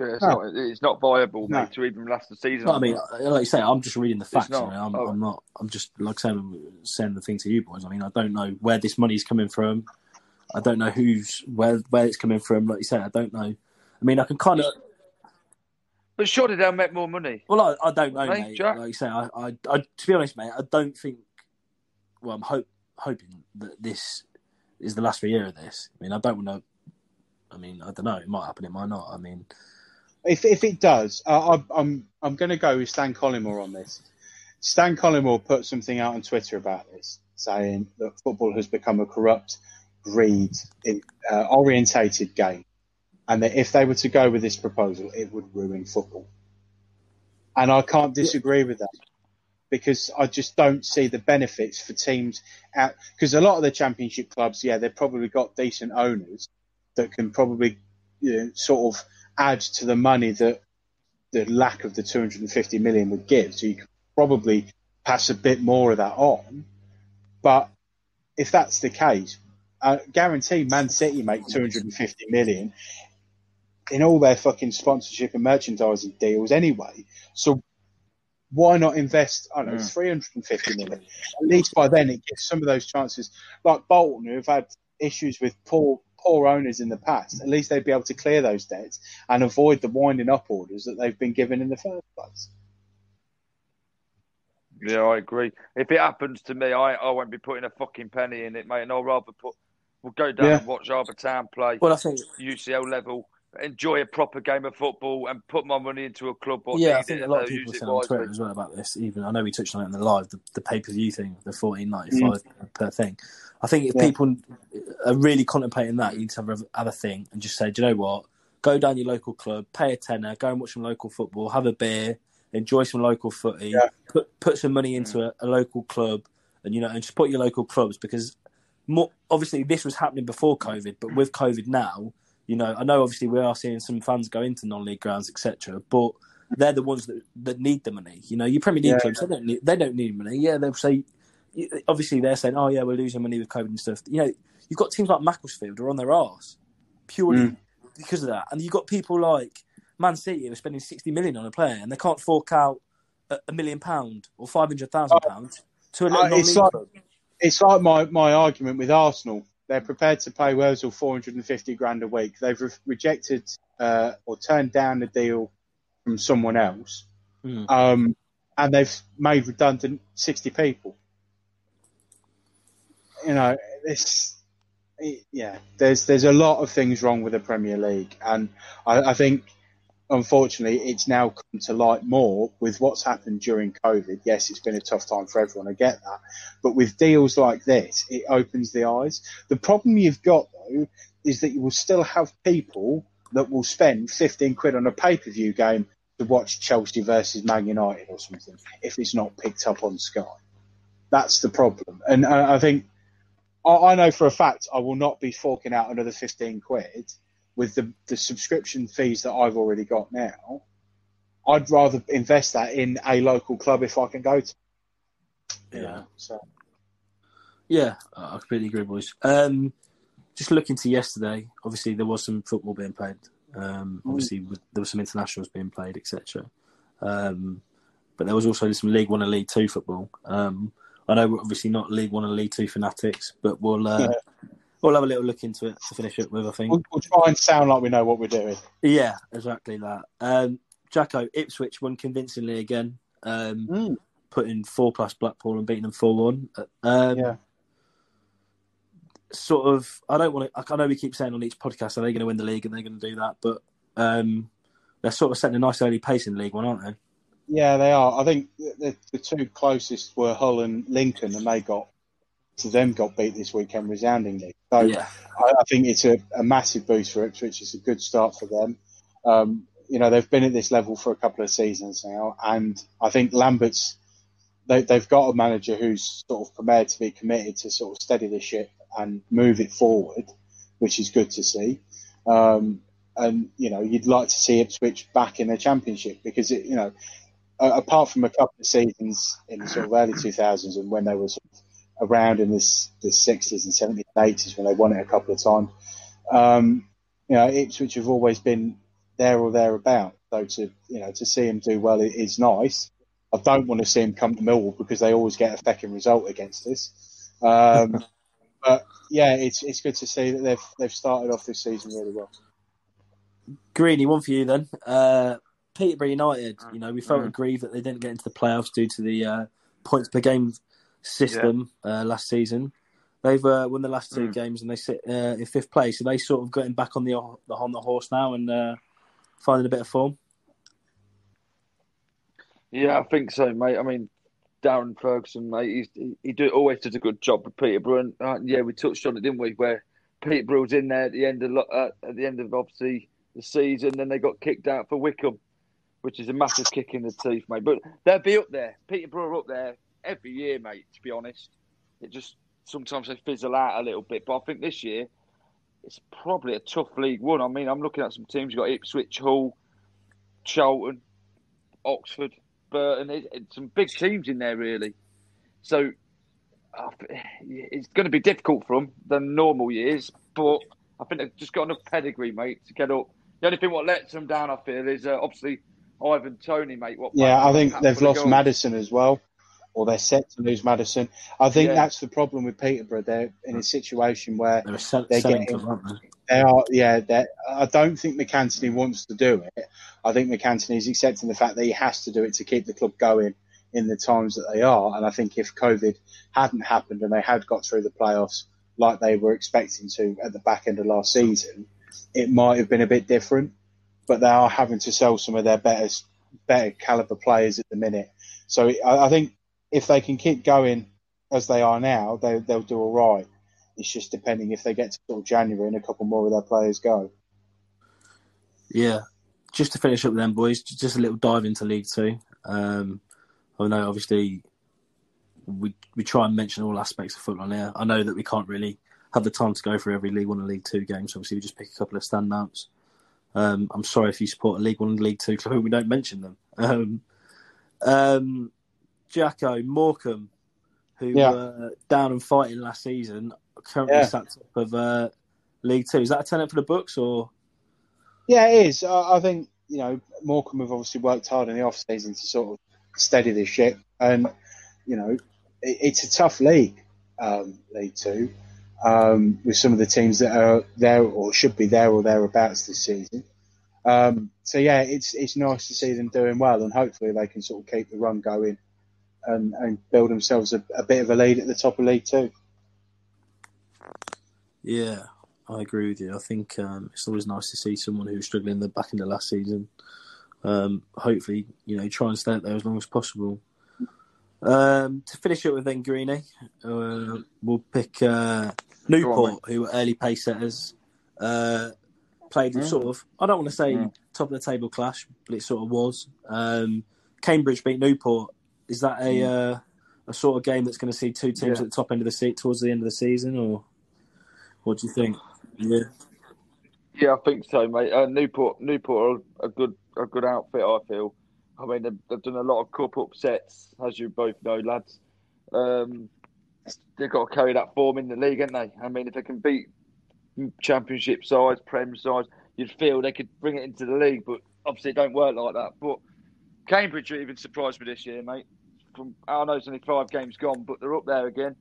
Yeah, it's, No. not, it's not viable, No. mate, to even last the season. I mean, like you say, I'm just reading the facts. not. I mean, I'm, Oh. I'm not. I'm just like saying, saying the thing to you boys. I mean, I don't know where this money's coming from. I don't know who's where where it's coming from. Like you said, I don't know. I mean, I can kind of. but surely they'll make more money. Well, I, I don't know, Mate, mate. Jack? Like you say, I, I, I, to be honest, mate, I don't think. Well, I'm hope, hoping that this is the last year of this. I mean, I don't want to. I mean, I don't know. It might happen. It might not. I mean, If if it does, uh, I, I'm I'm going to go with Stan Collymore on this. Stan Collymore put something out on Twitter about this, saying that football has become a corrupt, greed uh, orientated game, and that if they were to go with this proposal, it would ruin football. And I can't disagree with that because I just don't see the benefits for teams out. Because a lot of the championship clubs, yeah, they've probably got decent owners that can probably you know, sort of add to the money that the lack of the 250 million would give. So you could probably pass a bit more of that on. But if that's the case, I guarantee Man City make 250 million in all their fucking sponsorship and merchandising deals anyway. So why not invest, I don't know, hmm. 350 million? At least by then it gives some of those chances, like Bolton, who have had issues with poor poor owners in the past, at least they'd be able to clear those debts and avoid the winding up orders that they've been given in the first place. Yeah, I agree. If it happens to me, I, I won't be putting a fucking penny in it, mate. And I'll rather put, we'll go down Yeah. and watch Arbor Town play well, I think UCL level, enjoy a proper game of football, and put my money into a club. What yeah, I think a lot of people use said on wisely. Twitter as well about this. Even I know we touched on it in the live, the, the pay per view thing, the fourteen ninety five mm. per thing. I think if Yeah. people are really contemplating that, you need to have a, have a thing and just say, do you know what? Go down your local club, pay a tenner, go and watch some local football, have a beer, enjoy some local footy, Yeah. put put some money into mm. a, a local club, and you know, and support your local clubs because more obviously this was happening before COVID, but with COVID now, you know, I know obviously we are seeing some fans go into non-league grounds, etc. But they're the ones that, that need the money. You know, your Premier League Yeah. clubs they don't need they don't need money. Yeah, they'll say obviously they're saying, oh yeah, we're losing money with COVID and stuff. You know, you've got teams like Macclesfield who are on their arse purely Mm. because of that. And you've got people like Man City who are spending 60 million on a player and they can't fork out a, million pound or 500,000 pounds to a little Uh, it's like club. it's like my, my argument with Arsenal. They're prepared to pay Özil 450 grand a week. They've re- rejected uh, or turned down a deal from someone else, Hmm. um, and they've made redundant 60 people. You know, this, yeah, there's there's a lot of things wrong with the Premier League, and I, I think unfortunately, it's now come to light more with what's happened during COVID. Yes, it's been a tough time for everyone. I get that. But with deals like this, it opens the eyes. The problem you've got, though, is that you will still have people that will spend 15 quid on a pay per view game to watch Chelsea versus Man United or something if it's not picked up on Sky. That's the problem. And I I think, I know for a fact I will not be forking out another 15 quid with the, the subscription fees that I've already got now, I'd rather invest that in a local club if I can go to. Yeah. know, so Yeah, I completely agree, boys. Um, just looking to yesterday, obviously there was some football being played. Um, obviously with, there was some internationals being played, etc. Um, but there was also some League One and League Two football. Um, I know we're obviously not League One and League Two fanatics, but we'll uh, we'll have a little look into it to finish it with. I think. we'll, we'll try and sound like we know what we're doing. Yeah, exactly that. Um, Jacko Ipswich won convincingly again, um, Mm. putting four plus Blackpool and beating them four one. Um, Yeah. Sort of. I don't want to. I know we keep saying on each podcast are they going to win the league and they're going to do that, but um, they're sort of setting a nice early pace in the League One, aren't they? Yeah, they are. I think the, the two closest were Hull and Lincoln, and they got to them got beat this weekend resoundingly. So Yeah. I, I think it's a, a massive boost for Ipswich. It's a good start for them. Um, you know, they've been at this level for a couple of seasons now, and I think Lambert's they, they've got a manager who's sort of prepared to be committed to sort of steady the ship and move it forward, which is good to see. Um, and you know, you'd like to see Ipswich back in the championship because it, you know, apart from a couple of seasons in the sort of early 2000s and when they were sort of around in this, the 60s and 70s and 80s when they won it a couple of times, um, you know, Ipswich have always been there or thereabout. So to you know to see him do well i- is nice. I don't want to see him come to Millwall because they always get a fecking result against us. Um, but yeah, it's it's good to see that they've they've started off this season really well. Greeny, one for you then. Uh, Peterborough United. You know, we felt Mm. aggrieved that they didn't get into the playoffs due to the uh, points per game system uh, last season. They've uh, won the last two Mm. games and they sit uh, in fifth place. So they sort of getting back on the on the horse now and uh, finding a bit of form. Yeah, I think so, mate. I mean, Darren Ferguson, mate, he's, he, he do, always does a good job with Peterborough. And uh, yeah, we touched on it, didn't we? Where Peterborough was in there at the end of uh, at the end of obviously the season, then they got kicked out for Wycombe, which is a massive kick in the teeth, mate. But they'll be up there. Peterborough are up there every year, mate. To be honest, it just sometimes they fizzle out a little bit. But I think this year it's probably a tough League One. I mean, I'm looking at some teams. You've got Ipswich, Hull, Charlton, Oxford, Burton. It- it's some big teams in there, really. So I it's going to be difficult for them than normal years, but I think they've just got enough pedigree, mate, to get up. The only thing what lets them down, I feel, is uh, obviously Ivan Toney, mate. What Yeah, I think they've lost goals. Maddison as well, or they're set to lose Maddison. I think Yeah. that's the problem with Peterborough. They're in a situation where They're sell- They're selling getting- club, they? They are, yeah. they're- I don't think MacAnthony wants to do it. I think MacAnthony is accepting the fact that he has to do it to keep the club going in the times that they are. And I think if COVID hadn't happened and they had got through the playoffs like they were expecting to at the back end of last season, it might have been a bit different. But they are having to sell some of their better, better caliber players at the minute. So I, I think if they can keep going as they are now, they, they'll do all right. It's just depending if they get to sort of January and a couple more of their players go. Yeah. Just to finish up them, boys, just a little dive into League Two. Um, I know, obviously, we we try and mention all aspects of football on here. I know that we can't really have the time to go through every League One and League Two game, so obviously we just pick a couple of standouts. Um, I'm sorry if you support a League One and League Two club, we don't mention them. Um, um, Jacko Morecambe, who Yeah. were down and fighting last season, currently Yeah. sat top of uh, League Two. Is that a tenant for the books or? Yeah, it is. I, I think you know Morecambe have obviously worked hard in the off season to sort of steady this ship, and you know it, it's a tough league, um, League Two, um, with some of the teams that are there or should be there or thereabouts this season. Um, so yeah, it's it's nice to see them doing well, and hopefully they can sort of keep the run going and, and build themselves a, a bit of a lead at the top of League Two. Yeah, I agree with you. I think um, it's always nice to see someone who's struggling in the back in the last season. Um, hopefully, you know, try and stay there as long as possible. Um, to finish up with then Greeny, uh, we'll pick uh, Newport, who were early pace setters. Uh, played Mm. sort of, I don't want to say Mm. top of the table clash, but it sort of was. Um, Cambridge beat Newport. Is that a uh, a sort of game that's going to see two teams. Yeah. at the top end of the seat towards the end of the season, or what do you think? Yeah. Yeah, I think so, mate. Uh, Newport, Newport are a good, a good outfit. I feel. I mean, they've, they've done a lot of cup upsets, as you both know, lads. Um, they've got to carry that form in the league, haven't they? I mean, if they can beat championship sides, prem sides, you'd feel they could bring it into the league. But obviously, it don't work like that. But Cambridge even surprised me this year, mate. From I know it's only five games gone, but they're up there again,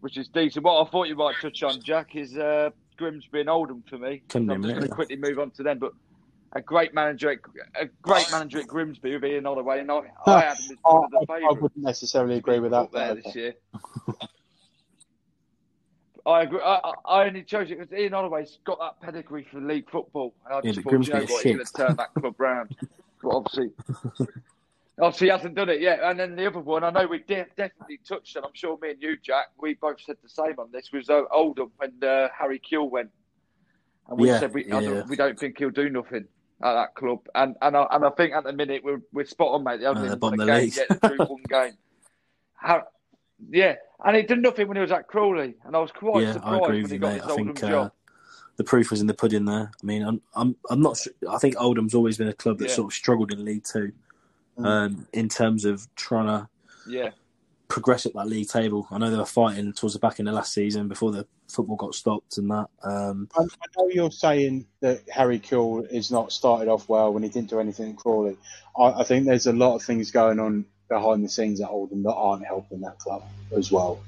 which is decent. What I thought you might touch on, Jack, is uh, Grimsby and Oldham for me. Couldn't I'm just going to quickly move on to them, but a great manager, at, a great manager at Grimsby would be another way, and I, I had them as one of the I, I wouldn't necessarily agree with that. there this year. I agree. I, I I only chose it because Ian Holloway's got that pedigree for league football, and I just but thought, you know Grimsby are what, he's going to turn that club round. But obviously, obviously he hasn't done it yet. And then the other one, I know we de- definitely touched, and I'm sure me and you, Jack, we both said the same on this. Was uh, Oldham when uh, Harry Kewell went, and we Yeah, said we I yeah. don't, we don't think he'll do nothing at that club. And and I, and I think at the minute we're we're spot on, mate. They haven't Uh, won the game yet. Drew one game. How, yeah, and he did nothing when he was at Crawley, and I was quite yeah, I surprised agree when with he you, got mate. this I Oldham think uh, job. the proof was in the pudding there. I mean, I'm I'm I'm not. Sure, I think Oldham's always been a club that Yeah. sort of struggled in League Two. Um, in terms of trying to Yeah, progress up that league table. I know they were fighting towards the back end of last season before the football got stopped and that. Um, I, I know you're saying that Harry Kewell is not started off well when he didn't do anything at Crawley. I, I think there's a lot of things going on behind the scenes at Oldham that aren't helping that club as well.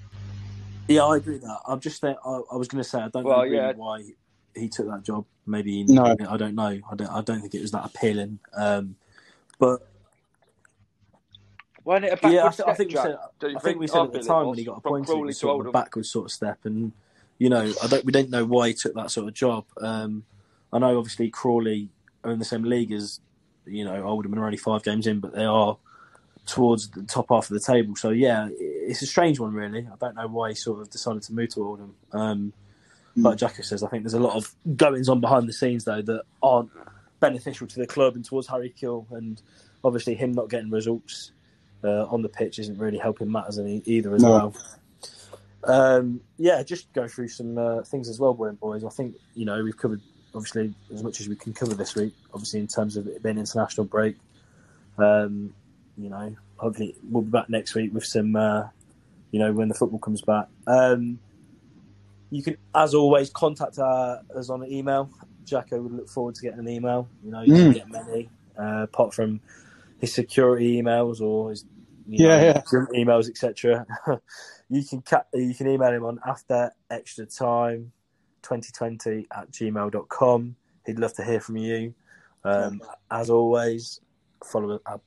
yeah, I agree with that. I'm just there. I, I was going to say I don't Well, know really yeah. why he took that job. Maybe he, No. I don't know. I don't. I don't think it was that appealing. Um, but wasn't it a backward yeah, I, th- step, I think we said. Don't I think we said at the time when he got appointed, it was sort of a Oldham. backward sort of step, and you know, I don't. We don't know why he took that sort of job. Um, I know obviously Crawley are in the same league as you know Oldham and are only five games in, but they are towards the top half of the table. So yeah, it's a strange one really. I don't know why he sort of decided to move to Oldham. Um, But Jacko says I think there's a lot of goings on behind the scenes though that aren't beneficial to the club and towards Harry Kewell, and obviously him not getting results uh, on the pitch isn't really helping matters any, either as No. well. Um, yeah, just go through some uh, things as well, boys. I think you know we've covered obviously as much as we can cover this week. Obviously, in terms of it being international break, um, you know, hopefully we'll be back next week with some, uh, you know, when the football comes back. Um, you can, as always, contact uh, us on an email. Jacko would look forward to getting an email. You know, you Mm. can get many, uh, apart from his security emails or his you Yeah, know, yeah. emails, etc. you can ca- you can email him on after extra time 2020 at gmail.com. He'd love to hear from you. Um, as always, follow our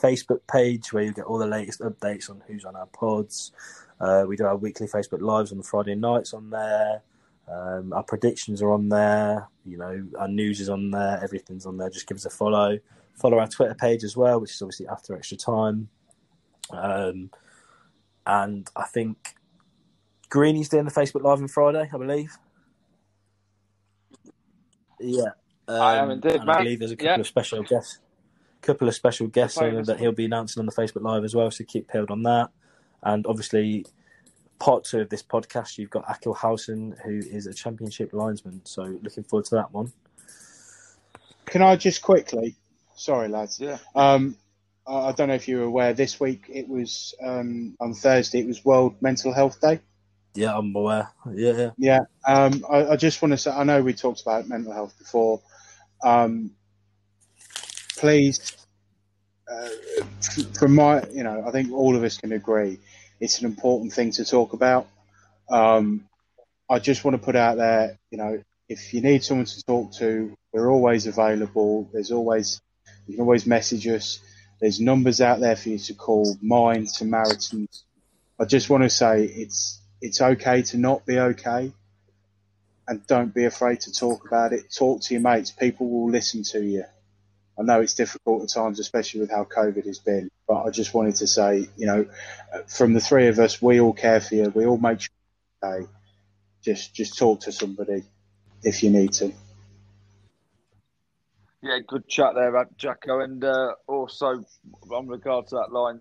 Facebook page where you get all the latest updates on who's on our pods. Uh, we do our weekly Facebook lives on Friday nights on there. Um, our predictions are on there. You know, our news is on there. Everything's on there. Just give us a follow. Follow our Twitter page as well, which is obviously after extra time. Um, and I think Greeny's doing the Facebook Live on Friday, I believe. Yeah, um, I am indeed, and I believe there's a couple Yeah. of special guests, couple of special guests on that he'll be announcing on the Facebook Live as well. So keep peeled on that. And obviously, part two of this podcast, you've got Akil Howson, who is a Championship linesman. So looking forward to that one. Can I just quickly? Sorry, lads. Yeah. Um, I I don't know if you were aware. This week it was um, on Thursday. It was World Mental Health Day. Yeah, I'm aware. Yeah, yeah. Yeah. Um, I, I just want to say. I know we talked about mental health before, Um, please, uh, from my, you know, I think all of us can agree it's an important thing to talk about. Um, I just want to put out there, you know, if you need someone to talk to, we're always available. There's always, you can always message us. There's numbers out there for you to call, mine, Samaritan's. I just want to say it's, it's okay to not be okay and don't be afraid to talk about it. Talk to your mates. People will listen to you. I know it's difficult at times, especially with how COVID has been, but I just wanted to say, you know, from the three of us, we all care for you. We all make sure okay. Just, just talk to somebody if you need to. Yeah, good chat there, Jacko. And uh, also, on regard to that line,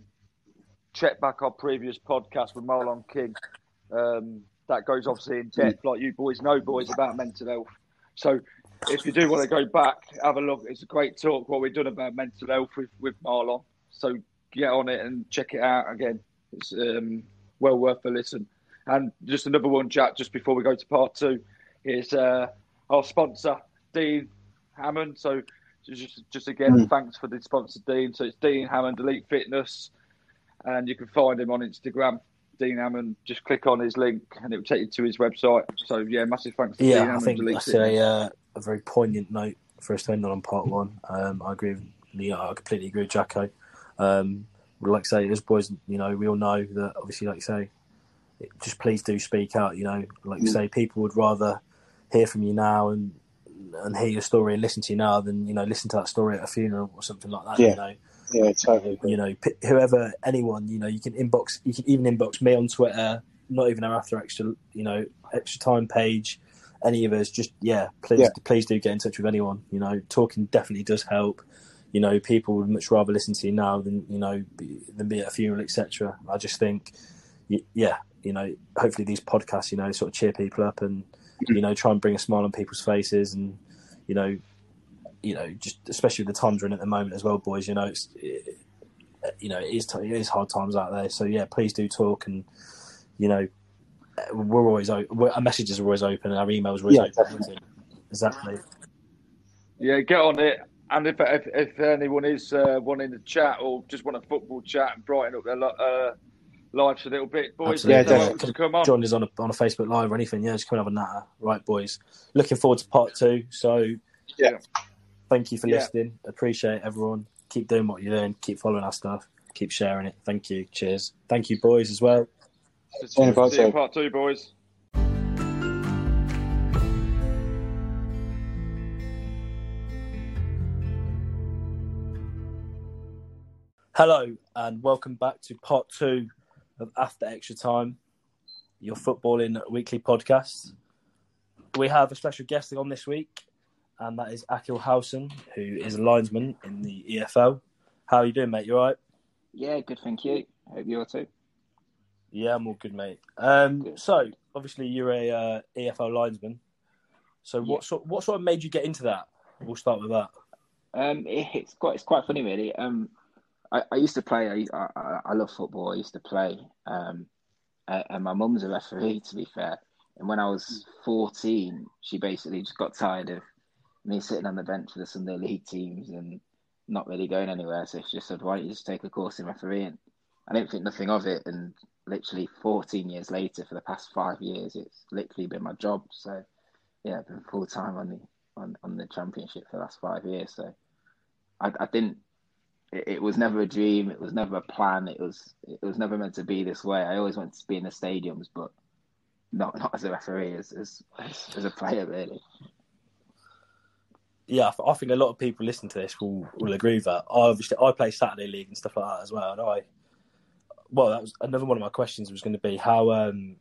check back our previous podcast with Marlon King. Um, that goes obviously in depth, like you boys know, boys, about mental health. So if you do want to go back, have a look. It's a great talk what we've done about mental health with, with Marlon. So get on it and check it out again. It's um, well worth a listen. And just another one, Jack, just before we go to part two, is uh, our sponsor, Dean Hammond. So just, just again, mm. thanks for the sponsor, Dean. So it's Dean Hammond Elite Fitness, and you can find him on Instagram. Dean Hammond, just click on his link and it will take you to his website. So yeah, massive thanks to yeah, Dean Hammond. I think Elite that's Fitness. a, uh, a very poignant note for us to end on on part one. Um, I agree with Leo. I completely agree with Jacko. Um, like I say, as boys, you know, we all know that obviously, like I say, just please do speak out. You know, like you Mm. say, people would rather hear from you now and and hear your story and listen to you now than you know listen to that story at a funeral or something like that. Yeah. You know, Yeah, totally. you know, whoever, anyone, you know, you can inbox, you can even inbox me on Twitter, not even our after extra, you know, extra time page, any of us, just, yeah, please, Yeah. please do get in touch with anyone, you know, talking definitely does help. You know, people would much rather listen to you now than, you know, be, than be at a funeral, etc. I just think, yeah, you know, hopefully these podcasts, you know, sort of cheer people up and, you know, try and bring a smile on people's faces and, you know, you know, just especially with the times we're in at the moment as well, boys. You know, it's it, you know it is t- it is hard times out there. So yeah, please do talk, and you know, we're always we're, our messages are always open, and our emails are always Yeah, open. definitely. Exactly. Yeah, get on it. And if if, if anyone is uh, wanting to chat or just want a football chat and brighten up their li- lives a little bit, boys, Absolutely. you're Yeah, welcome to come on. Join us on a on a Facebook Live or anything. Yeah, just come and have a natter. Right, boys. Looking forward to part two. So Yeah. thank you for Yeah. listening. Appreciate everyone. Keep doing what you're doing. Keep following our stuff. Keep sharing it. Thank you. Cheers. Thank you, boys, as well. See you part two. part two, boys. Hello and welcome back to part two of After Extra Time, your footballing weekly podcast. We have a special guest on this week, and that is Akil Howson, who is a linesman in the EFL. How are you doing, mate? You all right? Yeah, good, thank you. Hope you are too. Yeah, I'm all good, mate. Um, Good. so, obviously, you're a uh, EFL linesman. So, what sort what sort of made you get into that? We'll start with that. Um, it, it's quite it's quite funny, really. Um, I, I used to play. I, I I love football. I used to play. Um, and my mum's a referee, to be fair. And when I was fourteen, she basically just got tired of me sitting on the bench for the Sunday league teams and not really going anywhere. So she just said, "Why don't you just take a course in refereeing?" I didn't think nothing of it, and literally 14 years later, for the past five years, it's literally been my job. So, yeah, I've been full time on the on, on the championship for the last five years. So, I, I didn't. It, was never a dream. It was never a plan. It was it was never meant to be this way. I always wanted to be in the stadiums, but not not as a referee, as as as, a player, really. Yeah, I I think a lot of people listening to this will, will agree with that. I obviously I play Saturday league and stuff like that as well, and I well that was another one of my questions was going to be how um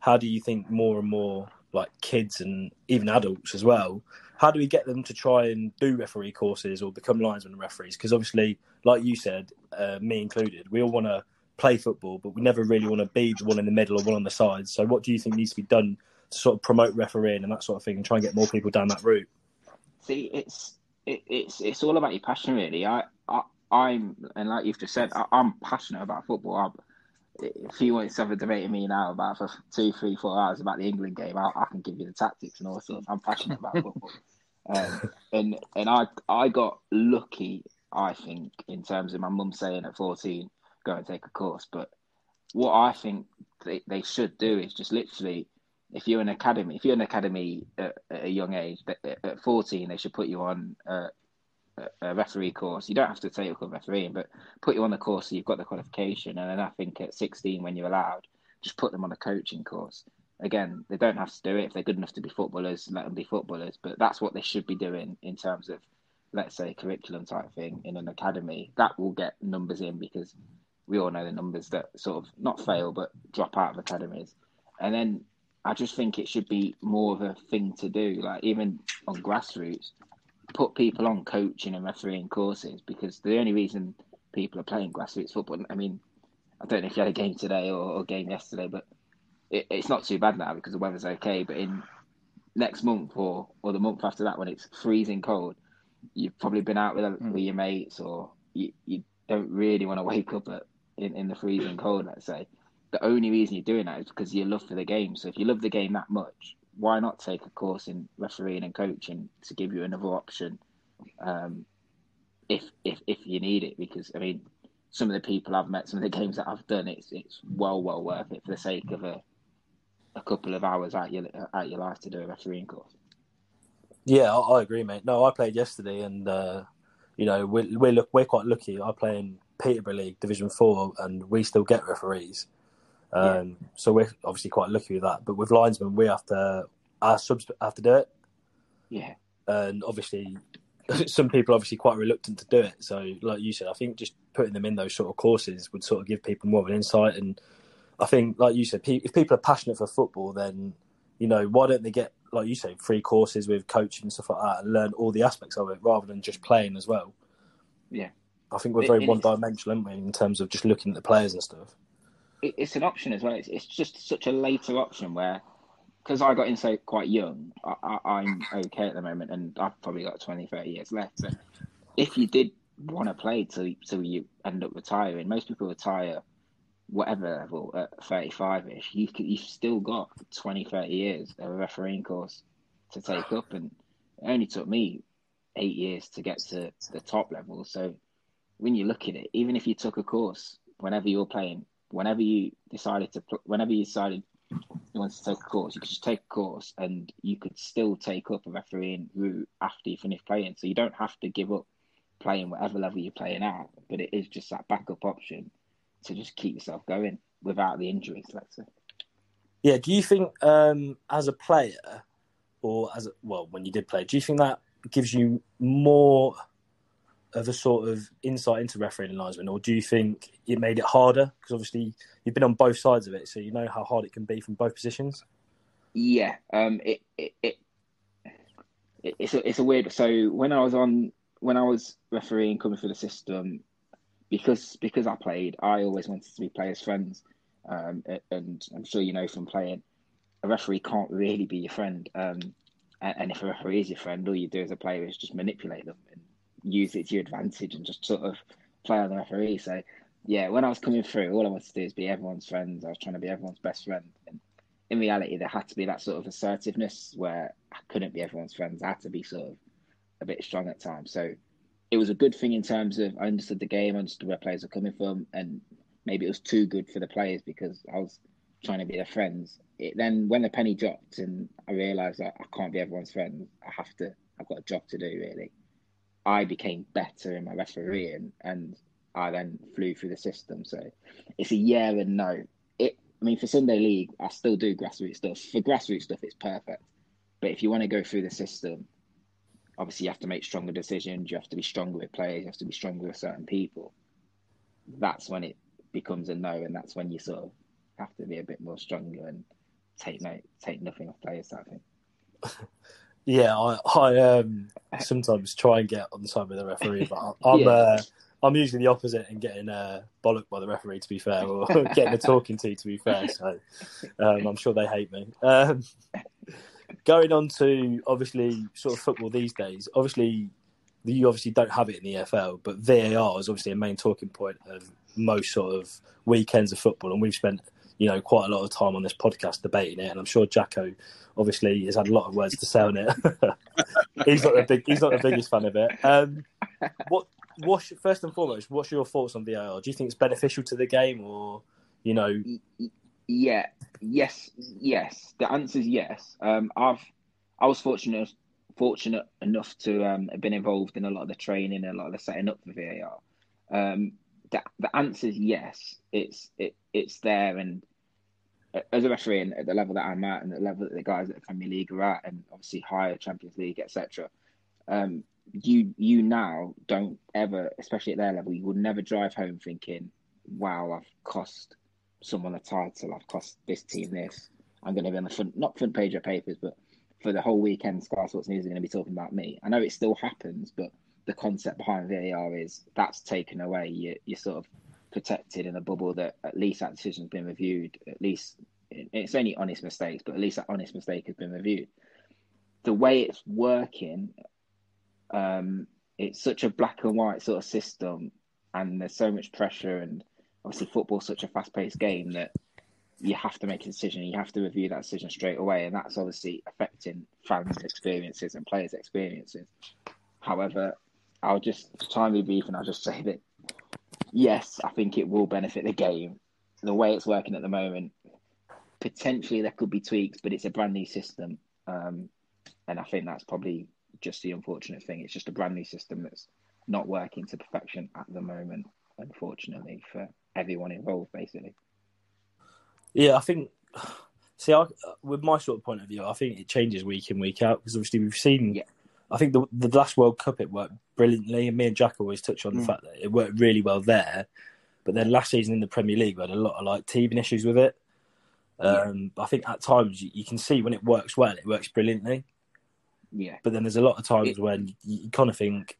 how do you think more and more like kids and even adults as well how do we get them to try and do referee courses or become linesmen and referees because obviously like you said uh, me included we all want to play football but we never really want to be the one in the middle or one on the sides so what do you think needs to be done to sort of promote refereeing and that sort of thing and try and get more people down that route See, it's it, it's it's all about your passion, really. I, I I'm and like you've just said, I, I'm passionate about football. I'm, if you want to have a debate with me now about for two, three, four hours about the England game, I, I can give you the tactics and all sorts. I'm passionate about football. Um, and and I I got lucky, I think, in terms of my mum saying at 14, go and take a course. But what I think they, they should do is just literally, if you're an academy, if you're an academy at, at a young age, at 14, they should put you on a, a referee course. You don't have to take a refereeing, but put you on the course so you've got the qualification. And then I think at 16, when you're allowed, just put them on a coaching course again, they don't have to do it. If they're good enough to be footballers, let them be footballers. But that's what they should be doing in terms of, let's say, curriculum type thing in an academy. That will get numbers in because we all know the numbers that sort of not fail but drop out of academies. And then I just think it should be more of a thing to do, like even on grassroots, put people on coaching and refereeing courses because the only reason people are playing grassroots football, I mean, I don't know if you had a game today or, a game yesterday, but it, it's not too bad now because the weather's okay. But in next month or or the month after that, when it's freezing cold, you've probably been out with, mm. with your mates, or you, you don't really want to wake up at, in in the freezing cold. Let's say the only reason you're doing that is because you love for the game. So if you love the game that much, why not take a course in refereeing and coaching to give you another option, um, if if if you need it? Because I mean, some of the people I've met, some of the games that I've done, it's it's well well worth it for the sake of a a couple of hours out your out your life to do a refereeing course. Yeah, I, I agree, mate. No, I played yesterday, and uh, you know we're we're look we're quite lucky. I play in Peterborough League Division Four, and we still get referees. Um, yeah. So we're obviously quite lucky with that. But with linesmen, we have to our subs have to do it. Yeah, and obviously some people are obviously quite reluctant to do it. So, like you said, I think just putting them in those sort of courses would sort of give people more of an insight and I think, like you said, if people are passionate for football, then you know why don't they get, like you say, free courses with coaching and stuff like that, and learn all the aspects of it rather than just playing as well. Yeah, I think we're very one-dimensional, aren't we, in terms of just looking at the players and stuff. It's an option as well. It's, it's just such a later option where, because I got in so quite young, I, am okay at the moment, and I've probably got 20, 30 years left. But if you did want to play till till you end up retiring, most people retire whatever level at 35 ish, you you've still got 20, 30 years of a refereeing course to take up. And it only took me eight years to get to the top level. So when you look at it, even if you took a course whenever you're playing, whenever you decided to, whenever you decided you wanted to take a course, you could just take a course and you could still take up a refereeing route after you finish playing. So you don't have to give up playing whatever level you're playing at, but it is just that backup option to just keep yourself going without the injuries, let's say. Yeah, do you think um, as a player, or as a, well, when you did play, do you think that gives you more of a sort of insight into refereeing and linesman, or do you think it made it harder? Because obviously you've been on both sides of it, so you know how hard it can be from both positions. Yeah, um, it, it, it it's a, it's a weird. So when I was on when I was refereeing coming through the system, because because I played, I always wanted to be players' friends, um, and I'm sure you know from playing, a referee can't really be your friend. Um, and, if a referee is your friend, all you do as a player is just manipulate them and use it to your advantage and just sort of play on the referee. So yeah, when I was coming through, all I wanted to do is be everyone's friends. I was trying to be everyone's best friend. And in reality, there had to be that sort of assertiveness where I couldn't be everyone's friends. I had to be sort of a bit strong at times. So it was a good thing in terms of I understood the game, I understood where players were coming from, and maybe it was too good for the players because I was trying to be their friends. It, then when the penny dropped and I realised that I can't be everyone's friend, I have to. I've got a job to do really. I became better in my refereeing, and I then flew through the system. So it's a yeah and no. It. I mean, for Sunday League, I still do grassroots stuff. For grassroots stuff, it's perfect. But if you want to go through the system, obviously you have to make stronger decisions. You have to be stronger with players. You have to be stronger with certain people. That's when it becomes a no, and that's when you sort of have to be a bit more stronger and take no, take nothing off players. I think. Yeah, I, I um, sometimes try and get on the side with the referee, but I'm yeah. uh, I'm usually the opposite and getting uh, bollocked by the referee. To be fair, or getting a talking to. To be fair, so um, I'm sure they hate me. Um, going on to obviously sort of football these days, obviously you obviously don't have it in the EFL, but VAR is obviously a main talking point of most sort of weekends of football, and we've spent you know, quite a lot of time on this podcast debating it, and I'm sure Jacko obviously has had a lot of words to say on it. he's not the big, he's not the biggest fan of it. Um, what, what's first and foremost, what's your thoughts on VAR? Do you think it's beneficial to the game, or you know? Yeah, yes, yes. The answer is yes. Um, I've I was fortunate fortunate enough to um, have been involved in a lot of the training and a lot of the setting up for VAR. Um, the, the answer is yes. It's it it's there, and as a referee and at the level that I'm at, and the level that the guys at the Premier League are at, and obviously higher Champions League, etc. Um, you you now don't ever, especially at their level, you would never drive home thinking, "Wow, I've cost someone a title. I've cost this team this. I'm going to be on the front, not front page of papers, but for the whole weekend, Sky Sports News are going to be talking about me. I know it still happens, but the concept behind VAR is that's taken away. You, you're sort of protected in a bubble that at least that decision's been reviewed. At least it's only honest mistakes, but at least that honest mistake has been reviewed. The way it's working, um, it's such a black and white sort of system, and there's so much pressure and obviously football's such a fast-paced game that you have to make a decision. You have to review that decision straight away, and that's obviously affecting fans' experiences and players' experiences. However, I'll just be brief, and I'll just say that yes, I think it will benefit the game. The way it's working at the moment, potentially there could be tweaks, but it's a brand new system, um, and I think that's probably just the unfortunate thing. It's just a brand new system that's not working to perfection at the moment, unfortunately for everyone involved, basically. Yeah, I think. See, I, with my sort of point of view, I think it changes week in week out because obviously we've seen. Yeah. I think the the last World Cup it worked brilliantly, and me and Jack always touch on the Mm. fact that it worked really well there. But then last season in the Premier League, we had a lot of like teething issues with it. Um, I think at times you, you can see when it works well, it works brilliantly. Yeah. But then there's a lot of times It- when you, you kind of think,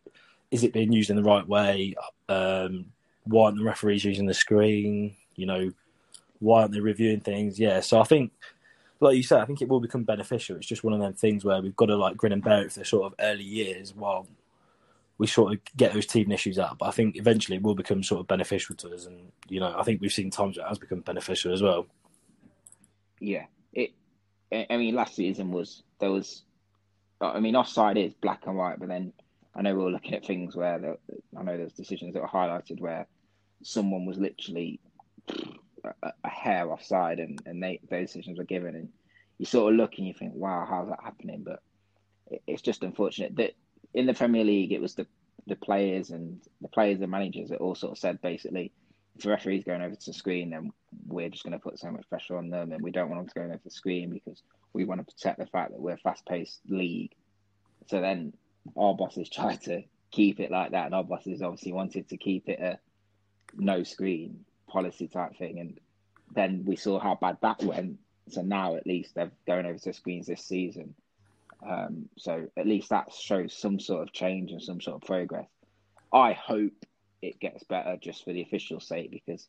is it being used in the right way? Um, why aren't the referees using the screen? You know, why aren't they reviewing things? Yeah, so I think, like you said, I think it will become beneficial. It's just one of them things where we've got to like grin and bear it for the sort of early years while we sort of get those teething issues out. But I think eventually it will become sort of beneficial to us, and you know, I think we've seen times where it has become beneficial as well. Yeah, it. I mean, last season was there was. I mean, offside is black and white, but then I know we were looking at things where I know there's decisions that were highlighted where someone was literally a, a hair offside, and and they those decisions were given, and you sort of look and you think, wow, how's that happening? But it, it's just unfortunate that in the Premier League, it was the the players and the players and managers that all sort of said basically if the referee's going over to the screen, then we're just going to put so much pressure on them, and we don't want them to go over to the screen because we want to protect the fact that we're a fast-paced league. So then our bosses tried to keep it like that, and our bosses obviously wanted to keep it a no screen policy type thing, and then we saw how bad that went. So now at least they're going over to screens this season. Um, so at least that shows some sort of change and some sort of progress. I hope it gets better just for the official sake because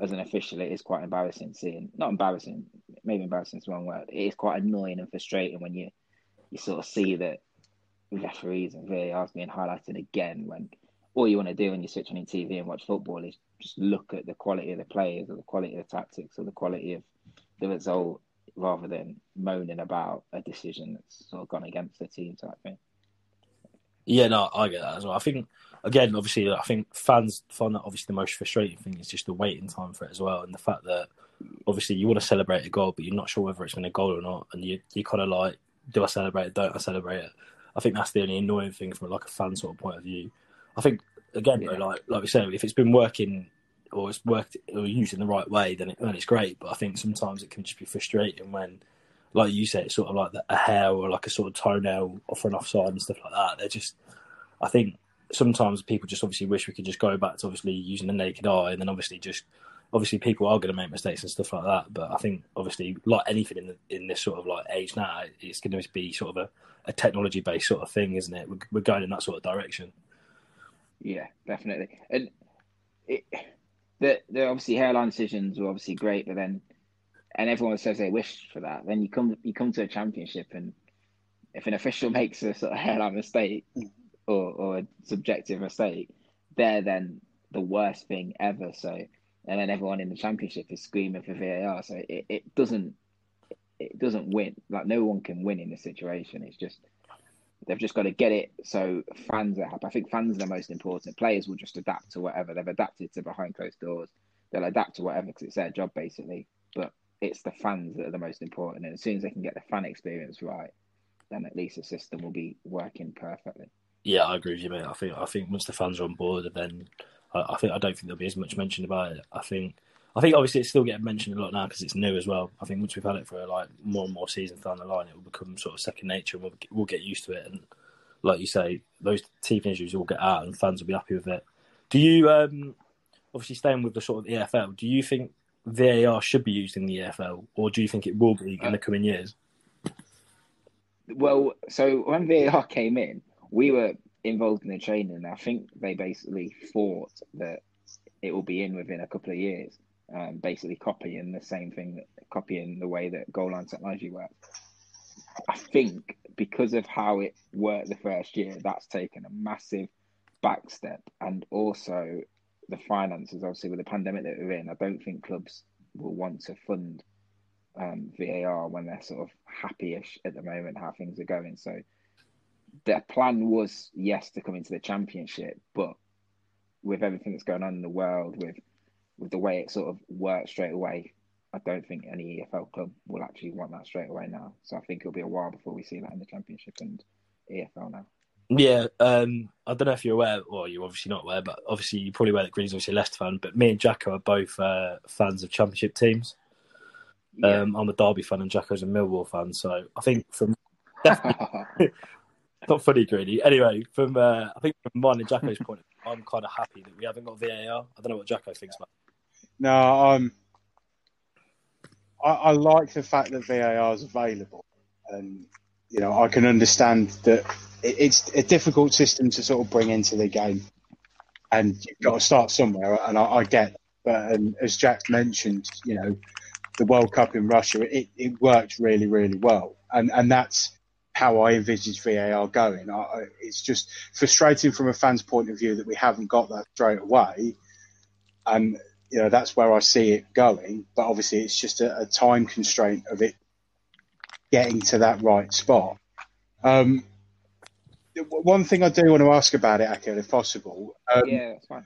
as an official it is quite embarrassing seeing not embarrassing maybe embarrassing is the wrong word it is quite annoying and frustrating when you you sort of see that referees and VARs being highlighted again when all you want to do when you switch on your TV and watch football is just look at the quality of the players or the quality of the tactics or the quality of the result rather than moaning about a decision that's sort of gone against the team type thing. Yeah, no, I get that as well. I think again, obviously, I think fans find that obviously the most frustrating thing is just the waiting time for it as well, and the fact that obviously you want to celebrate a goal, but you're not sure whether it's been a goal or not, and you you kind of like, do I celebrate it? Don't I celebrate it? I think that's the only annoying thing from like a fan sort of point of view. I think again, though, like like we said, if it's been working or it's worked or used in the right way, then it, then it's great. But I think sometimes it can just be frustrating when, like you said, it's sort of like the, a hair or like a sort of toenail off an offside and stuff like that. They're just, I think sometimes people just obviously wish we could just go back to obviously using the naked eye, and then obviously just obviously people are going to make mistakes and stuff like that. But I think obviously like anything in the, in this sort of like age now, it's going to be sort of a, a technology based sort of thing, isn't it? We're, we're going in that sort of direction. Yeah, definitely. And it, the the obviously hairline decisions were obviously great, but then and everyone says they wish for that. Then you come you come to a championship, and if an official makes a sort of hairline mistake or or a subjective mistake, they're then the worst thing ever. So and then everyone in the championship is screaming for VAR. So it, it doesn't it doesn't win. Like no one can win in this situation. It's just they've just got to get it so fans are happy. I think fans are the most important. Players will just adapt to whatever they've adapted to behind closed doors. They'll adapt to whatever because it's their job basically. But it's the fans that are the most important. And as soon as they can get the fan experience right, then at least the system will be working perfectly. Yeah, I agree with you, mate. I think I think once the fans are on board, then I, I think I don't think there'll be as much mentioned about it. I think I think obviously it's still getting mentioned a lot now because it's new as well. I think once we've had it for like more and more seasons down the line, it will become sort of second nature, and we'll we'll get used to it. And like you say, those teething issues will get out, and fans will be happy with it. Do you um obviously staying with the sort of EFL? Do you think VAR should be used in the EFL, or do you think it will be in the coming years? Well, so when VAR came in, we were involved in the training, I think they basically thought that it will be in within a couple of years. Um, basically, copying the same thing, copying the way that goal line technology works. I think because of how it worked the first year, that's taken a massive back step, and also the finances, obviously, with the pandemic that we're in, I don't think clubs will want to fund um, VAR when they're sort of happy-ish at the moment how things are going. So their plan was yes to come into the championship, but with everything that's going on in the world, with with the way it sort of works straight away, I don't think any EFL club will actually want that straight away now. So I think it'll be a while before we see that in the championship and EFL now. Yeah, um, I don't know if you're aware, or you're obviously not aware, but obviously you're probably aware that Green's obviously a Leicester fan. But me and Jacko are both uh, fans of Championship teams. Yeah. Um, I'm a Derby fan and Jacko's a Millwall fan, so I think from not funny, Greedy. Anyway, from uh, I think from mine and Jacko's point, of view, I'm kind of happy that we haven't got VAR. I don't know what Jacko thinks about. No, I'm. I, I like the fact that VAR is available, and you know I can understand that it, it's a difficult system to sort of bring into the game, and you've got to start somewhere, and I, I get. That. But um, as Jack mentioned, you know, the World Cup in Russia, it, it worked really, really well, and and that's how I envisage VAR going. I- it's just frustrating from a fan's point of view that we haven't got that straight away, and you know that's where I see it going. But obviously, it's just a, a time constraint of it getting to that right spot. Um, one thing I do want to ask about it, Akil, if possible. Um, yeah, that's fine.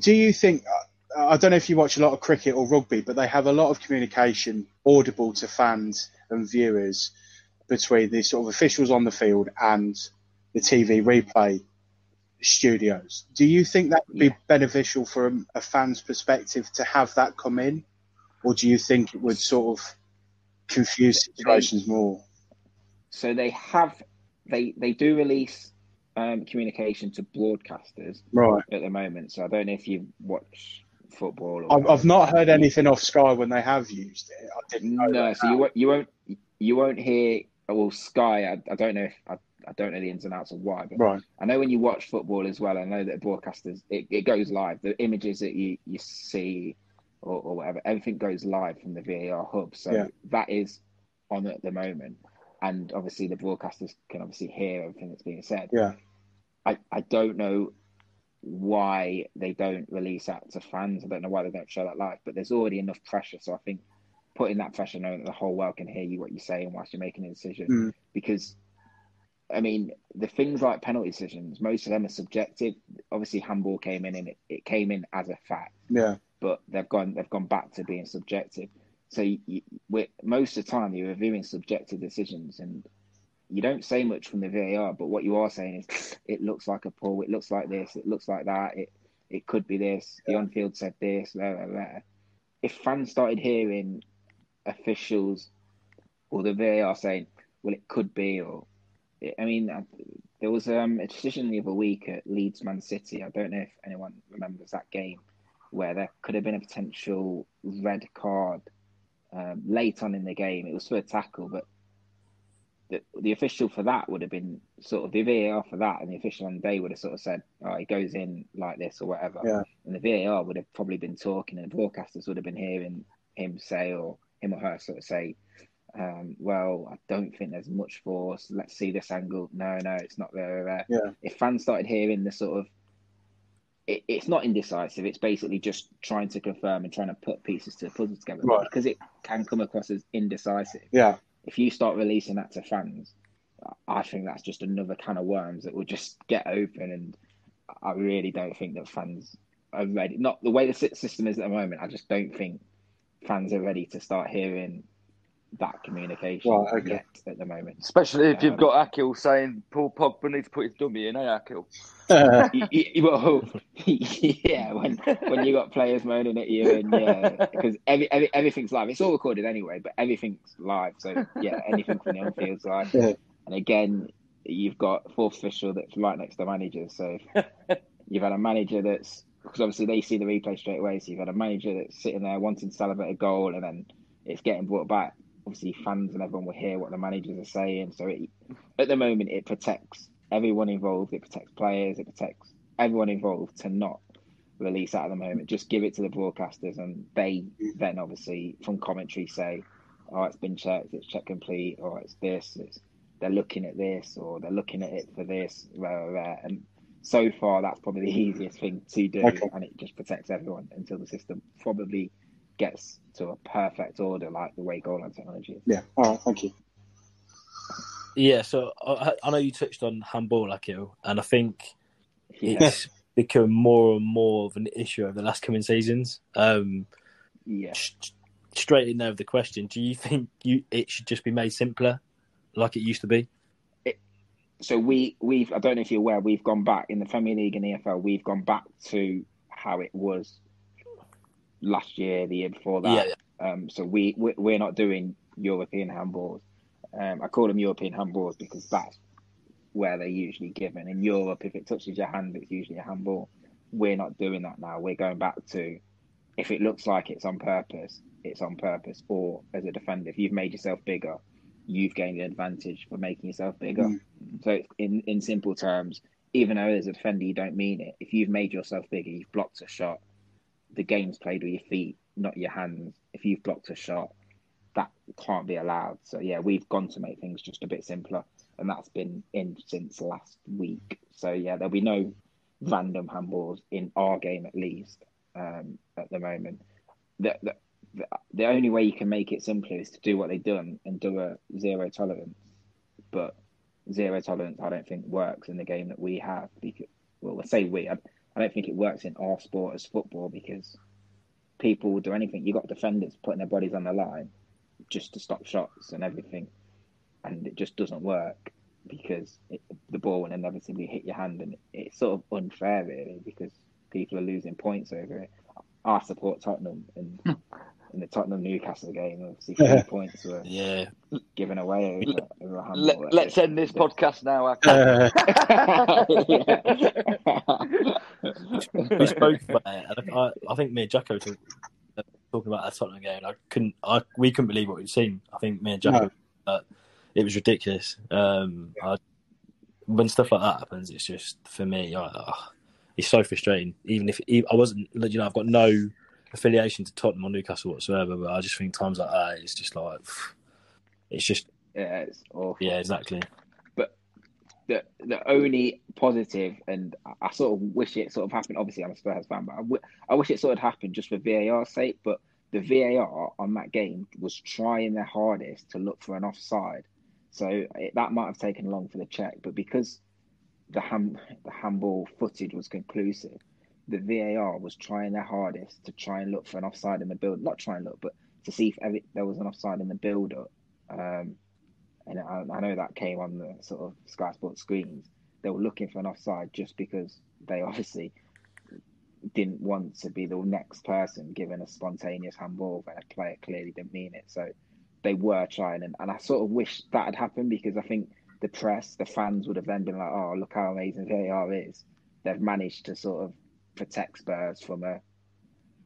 do you think uh, I don't know if you watch a lot of cricket or rugby, but they have a lot of communication audible to fans and viewers between the sort of officials on the field and the TV replay studios. Do you think that would be beneficial from a fan's perspective to have that come in, or do you think it would sort of confuse situations more? So they have they they do release um, communication to broadcasters Right. at the moment. So I don't know if you watch football. Or I've, I've not heard anything off Sky when they have used it. I didn't know No, so you won't you won't you won't hear. Well, Sky. I, I don't know if I, I don't know the ins and outs of why, but Right. I know when you watch football as well. I know that broadcasters it, it goes live. The images that you you see or, or whatever, everything goes live from the VAR hub. So Yeah. that is on at the moment, and obviously the broadcasters can obviously hear everything that's being said. Yeah. I, I don't know why they don't release that to fans. I don't know why they don't show that live, but there's already enough pressure. So I think putting that pressure, knowing that the whole world can hear you what you're saying whilst you're making a decision, Mm. because I mean the things like penalty decisions, most of them are subjective. Obviously, handball came in and it, it came in as a fact, Yeah. but they've gone they've gone back to being subjective. So you, you, most of the time you're reviewing subjective decisions, and you don't say much from the VAR, but what you are saying is it looks like a pull, it looks like this, it looks like that, it it could be this. The on field said this, blah, blah, blah. If fans started hearing officials or the VAR saying, "Well, it could be," or I mean, uh, there was um, a decision the other week at Leeds Man City. I don't know if anyone remembers that game where there could have been a potential red card um, late on in the game. It was for a tackle, but the, the official for that would have been sort of the VAR for that, and the official on the day would have sort of said, "Oh, it goes in like this or whatever." Yeah. And the VAR would have probably been talking, and the broadcasters would have been hearing him say or him or her sort of say, um, "Well, I don't think there's much force. Let's see this angle. No, no, it's not there." there. Yeah. If fans started hearing the sort of it, it's not indecisive. It's basically just trying to confirm and trying to put pieces to the puzzle together. Right. Because it can come across as indecisive. Yeah. If you start releasing that to fans, I think that's just another can of worms that will just get open. And I really don't think that fans are ready. Not the way the system is at the moment. I just don't think fans are ready to start hearing that communication Right, okay. yet at the moment. Especially if you've Um, got Akil saying Paul Pogba needs to put his dummy in, eh, Akil? Uh, Y- y- well, yeah, when when you got players moaning at you, and yeah, because every, every everything's live. It's all recorded anyway, but everything's live. So yeah, anything from the on field's live. Yeah. And again, you've got fourth official that's right next to manager. So you've had a manager that's because obviously they see the replay straight away. So you've had a manager that's sitting there wanting to celebrate a goal, and then it's getting brought back. Obviously, fans and everyone will hear what the managers are saying. So it, at the moment, it protects everyone involved. It protects players. It protects everyone involved to not release that at the moment. Just give it to the broadcasters, and they then obviously from commentary say, "Oh, it's been checked. It's check complete. Or it's this. It's they're looking at this, or they're looking at it for this." Rah, rah, rah. And so far, that's probably the easiest thing to do, Okay. and it just protects everyone until the system probably gets to a perfect order, like the way goal line technology is. yeah. All right. Thank you. Yeah, so I, I know you touched on handball, Akil, and I think Yeah, it's become more and more of an issue over the last coming seasons. Um, yeah. sh- straight in there with the question: Do you think you it should just be made simpler, like it used to be? so we we've I don't know if you're aware we've gone back in the Premier League and EFL we've gone back to how it was last year the year before that. Yeah, um so we we- we're not doing European handballs. Um I call them European handballs because that's where they're usually given. In Europe if it touches your hand it's usually a handball. We're not doing that now. We're going back to if it looks like it's on purpose it's on purpose. Or as a defender if you've made yourself bigger you've gained an advantage for making yourself bigger. Mm. so in in simple terms, even though as a defender you don't mean it, if you've made yourself bigger, you've blocked a shot. The game's played with your feet, not your hands. If you've blocked a shot, that can't be allowed. So yeah, we've gone to make things just a bit simpler, and that's been in since last week. So yeah, there'll be no random handballs in our game at least um, at the moment. The, the the only way you can make it simpler is to do what they've done and do a zero tolerance, but zero tolerance, I don't think works in the game that we have. Because, well, let's say we. I, I don't think it works in our sport as football because people will do anything. You've got defenders putting their bodies on the line just to stop shots and everything, and it just doesn't work because it, the ball will inevitably hit your hand, and it's sort of unfair really because people are losing points over it. I support Tottenham and. Hmm. In the Tottenham Newcastle game, obviously three points were yeah. given away over, over a handball. Let, let's end this podcast now, Akil. we spoke about it, and I, I think me and Jacko talk, talking about that Tottenham game. I couldn't, I we couldn't believe what we'd seen. I think me and Jacko, uh, it was ridiculous. Um, I, when stuff like that happens, it's just for me, I, ah, it's so frustrating. Even if even, I wasn't, you know, I've got no affiliation to Tottenham or Newcastle whatsoever, but I just think times like that, it's just like, it's just, yeah, it's awful. yeah, exactly. But the the only positive, and I- sort of wish it sort of happened. Obviously, I'm a Spurs fan, but I, w- I wish it sort of happened just for VAR's sake. But the VAR on that game was trying their hardest to look for an offside, so it, that might have taken long for the check. But because the hand the handball footage was conclusive, the VAR was trying their hardest to try and look for an offside in the build. Not try and look, but to see if every, there was an offside in the build up. Um, and I, I know that came on the sort of Sky Sports screens. They were looking for an offside just because they obviously didn't want to be the next person given a spontaneous handball when a player clearly didn't mean it. So they were trying, and, and I sort of wish that had happened because I think the press, the fans would have then been like, "Oh, look how amazing VAR is." They've managed to sort of protect Spurs from a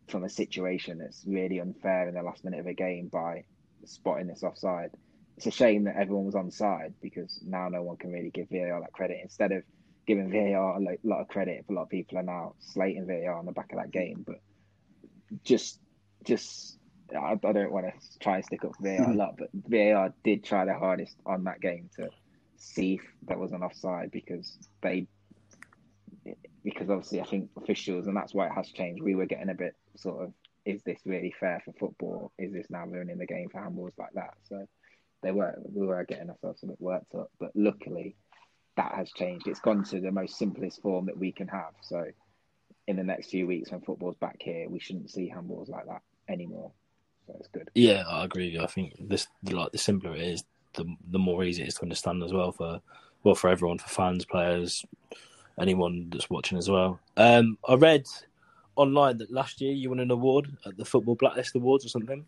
from a situation that's really unfair in the last minute of a game by spotting this offside it's a shame that everyone was on side because now no one can really give VAR that credit. Instead of giving VAR a lot of credit, a lot of people are now slating VAR on the back of that game. But just, just, I, I don't want to try and stick up VAR a hmm. lot, but VAR did try their hardest on that game to see if there was an offside because they, because obviously I think officials, and that's why it has changed. We were getting a bit sort of, is this really fair for football? Is this now ruining the game for handballs like that? So they were we were getting ourselves a bit worked up, but luckily that has changed. It's gone to the most simplest form that we can have. So in the next few weeks when football's back here, we shouldn't see handballs like that anymore. So it's good. Yeah, I agree. I think this like the simpler it is, the the more easy it is to understand as well for well for everyone, for fans, players, anyone that's watching as well. Um, I read online that last year you won an award at the Football Blacklist Awards or something.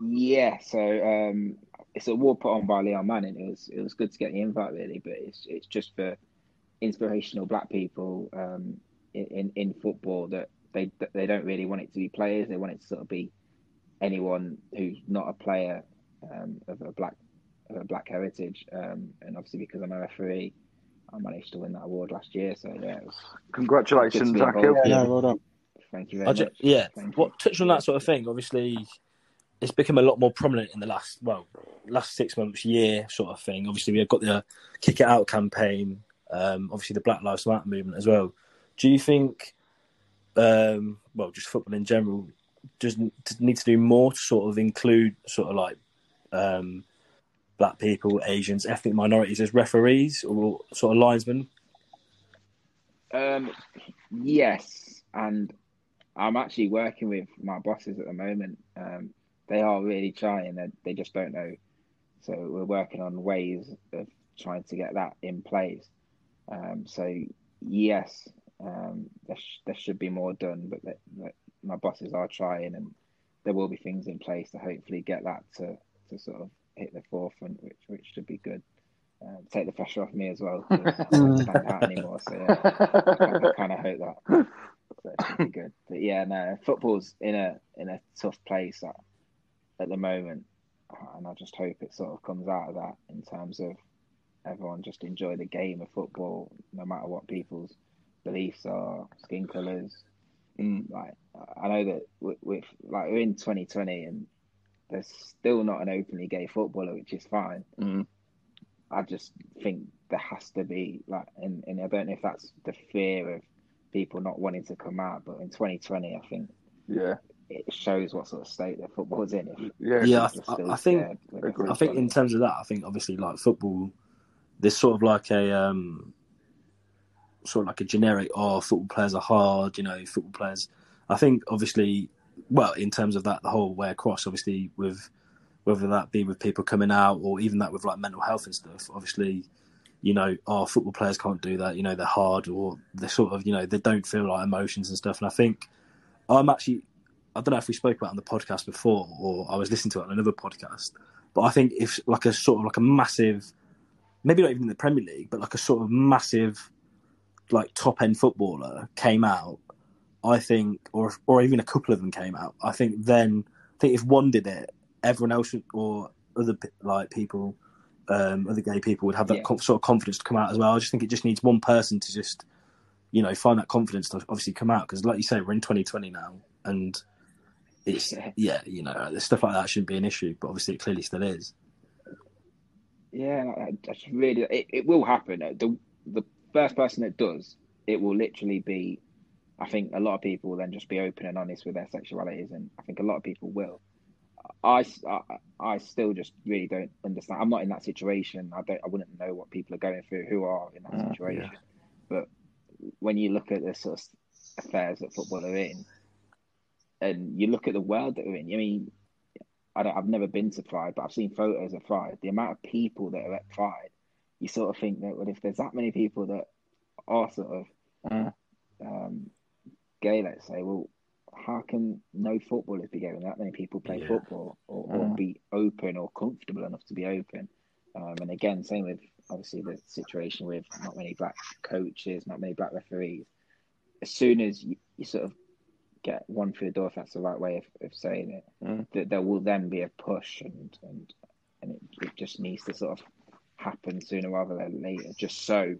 Yeah, so um, it's a award put on by Leon Mann. It was it was good to get the invite really, but it's it's just for inspirational black people um, in in football that they they don't really want it to be players. They want it to sort of be anyone who's not a player um, of a black of a black heritage. Um, and obviously because I'm a referee, I managed to win that award last year. So yeah, it was Congratulations, good to be Akil. Yeah, no, well done. Thank you very I ju- much. yeah, Thank you. what touching on that sort of thing. Obviously, it's become a lot more prominent in the last well, last six months, year sort of thing. Obviously, we've got the Kick It Out campaign. Um, obviously, the Black Lives Matter movement as well. Do you think, um, well, just football in general, does does need to do more to sort of include sort of like um, black people, Asians, ethnic minorities as referees or sort of linesmen? Um, yes, and I'm actually working with my bosses at the moment. Um, they are really trying. They they just don't know. So we're working on ways of trying to get that in place. Um, so yes, um, there sh- there should be more done, but that, that my bosses are trying, and there will be things in place to hopefully get that to to sort of hit the forefront, which which should be good. Um, take the pressure off me as well. I don't out anymore. So yeah, I kind of hope that. So it should be good. But yeah, no, football's in a in a tough place at, at the moment, and I just hope it sort of comes out of that in terms of everyone just enjoy the game of football, no matter what people's beliefs are, skin colours. Like I know that with, with like we're in 2020 and there's still not an openly gay footballer, which is fine. Mm. I just think there has to be like, and, and I don't know if that's the fear of people not wanting to come out, but in 2020, I think Yeah, it shows what sort of state the football's in. If yeah, Yeah, I, people I, I think scared with their Agreed. I think in terms of that, I think obviously like football, there's sort of like a um, sort of like a generic. Oh, football players are hard. You know, football players. I think obviously, well, in terms of that, the whole way across, obviously with whether that be with people coming out or even that with like mental health and stuff. Obviously, you know, our football players can't do that. You know, they're hard or they're sort of you know they don't feel like emotions and stuff. And I think I'm actually. I don't know if we spoke about on the podcast before or I was listening to it on another podcast, but I think if like a sort of like a massive, maybe not even in the Premier League, but like a sort of massive, like top end footballer came out, I think, or or even a couple of them came out, I think then I think if one did it, everyone else or other like people, um, other gay people would have that Yeah. sort of confidence to come out as well. I just think it just needs one person to just, you know, find that confidence to obviously come out because, like you say, we're in 2020 now, and it's Yeah. yeah, you know, stuff like that shouldn't be an issue, but obviously it clearly still is. Yeah, that's really it, it will happen. The the first person that does, it will literally be I think a lot of people will then just be open and honest with their sexualities and I think a lot of people will. I, I, I still just really don't understand. I'm not in that situation. I don't I wouldn't know what people are going through who are in that Mm, situation. But when you look at the sort of affairs that football are in and you look at the world that we're in, I mean I don't, I've never been to Pride, but I've seen photos of Pride. The amount of people that are at Pride, you sort of think that well, if there's that many people that are sort of Mm. um, gay, let's say, well, how can no footballers be gay when that many people play Yeah. football or, or Mm. be open or comfortable enough to be open? Um, and again, same with obviously the situation with not many black coaches, not many black referees. As soon as you, you sort of get one through the door, if that's the right way of, of saying it, Mm. that there will then be a push and and and it, it just needs to sort of happen sooner rather than later, just so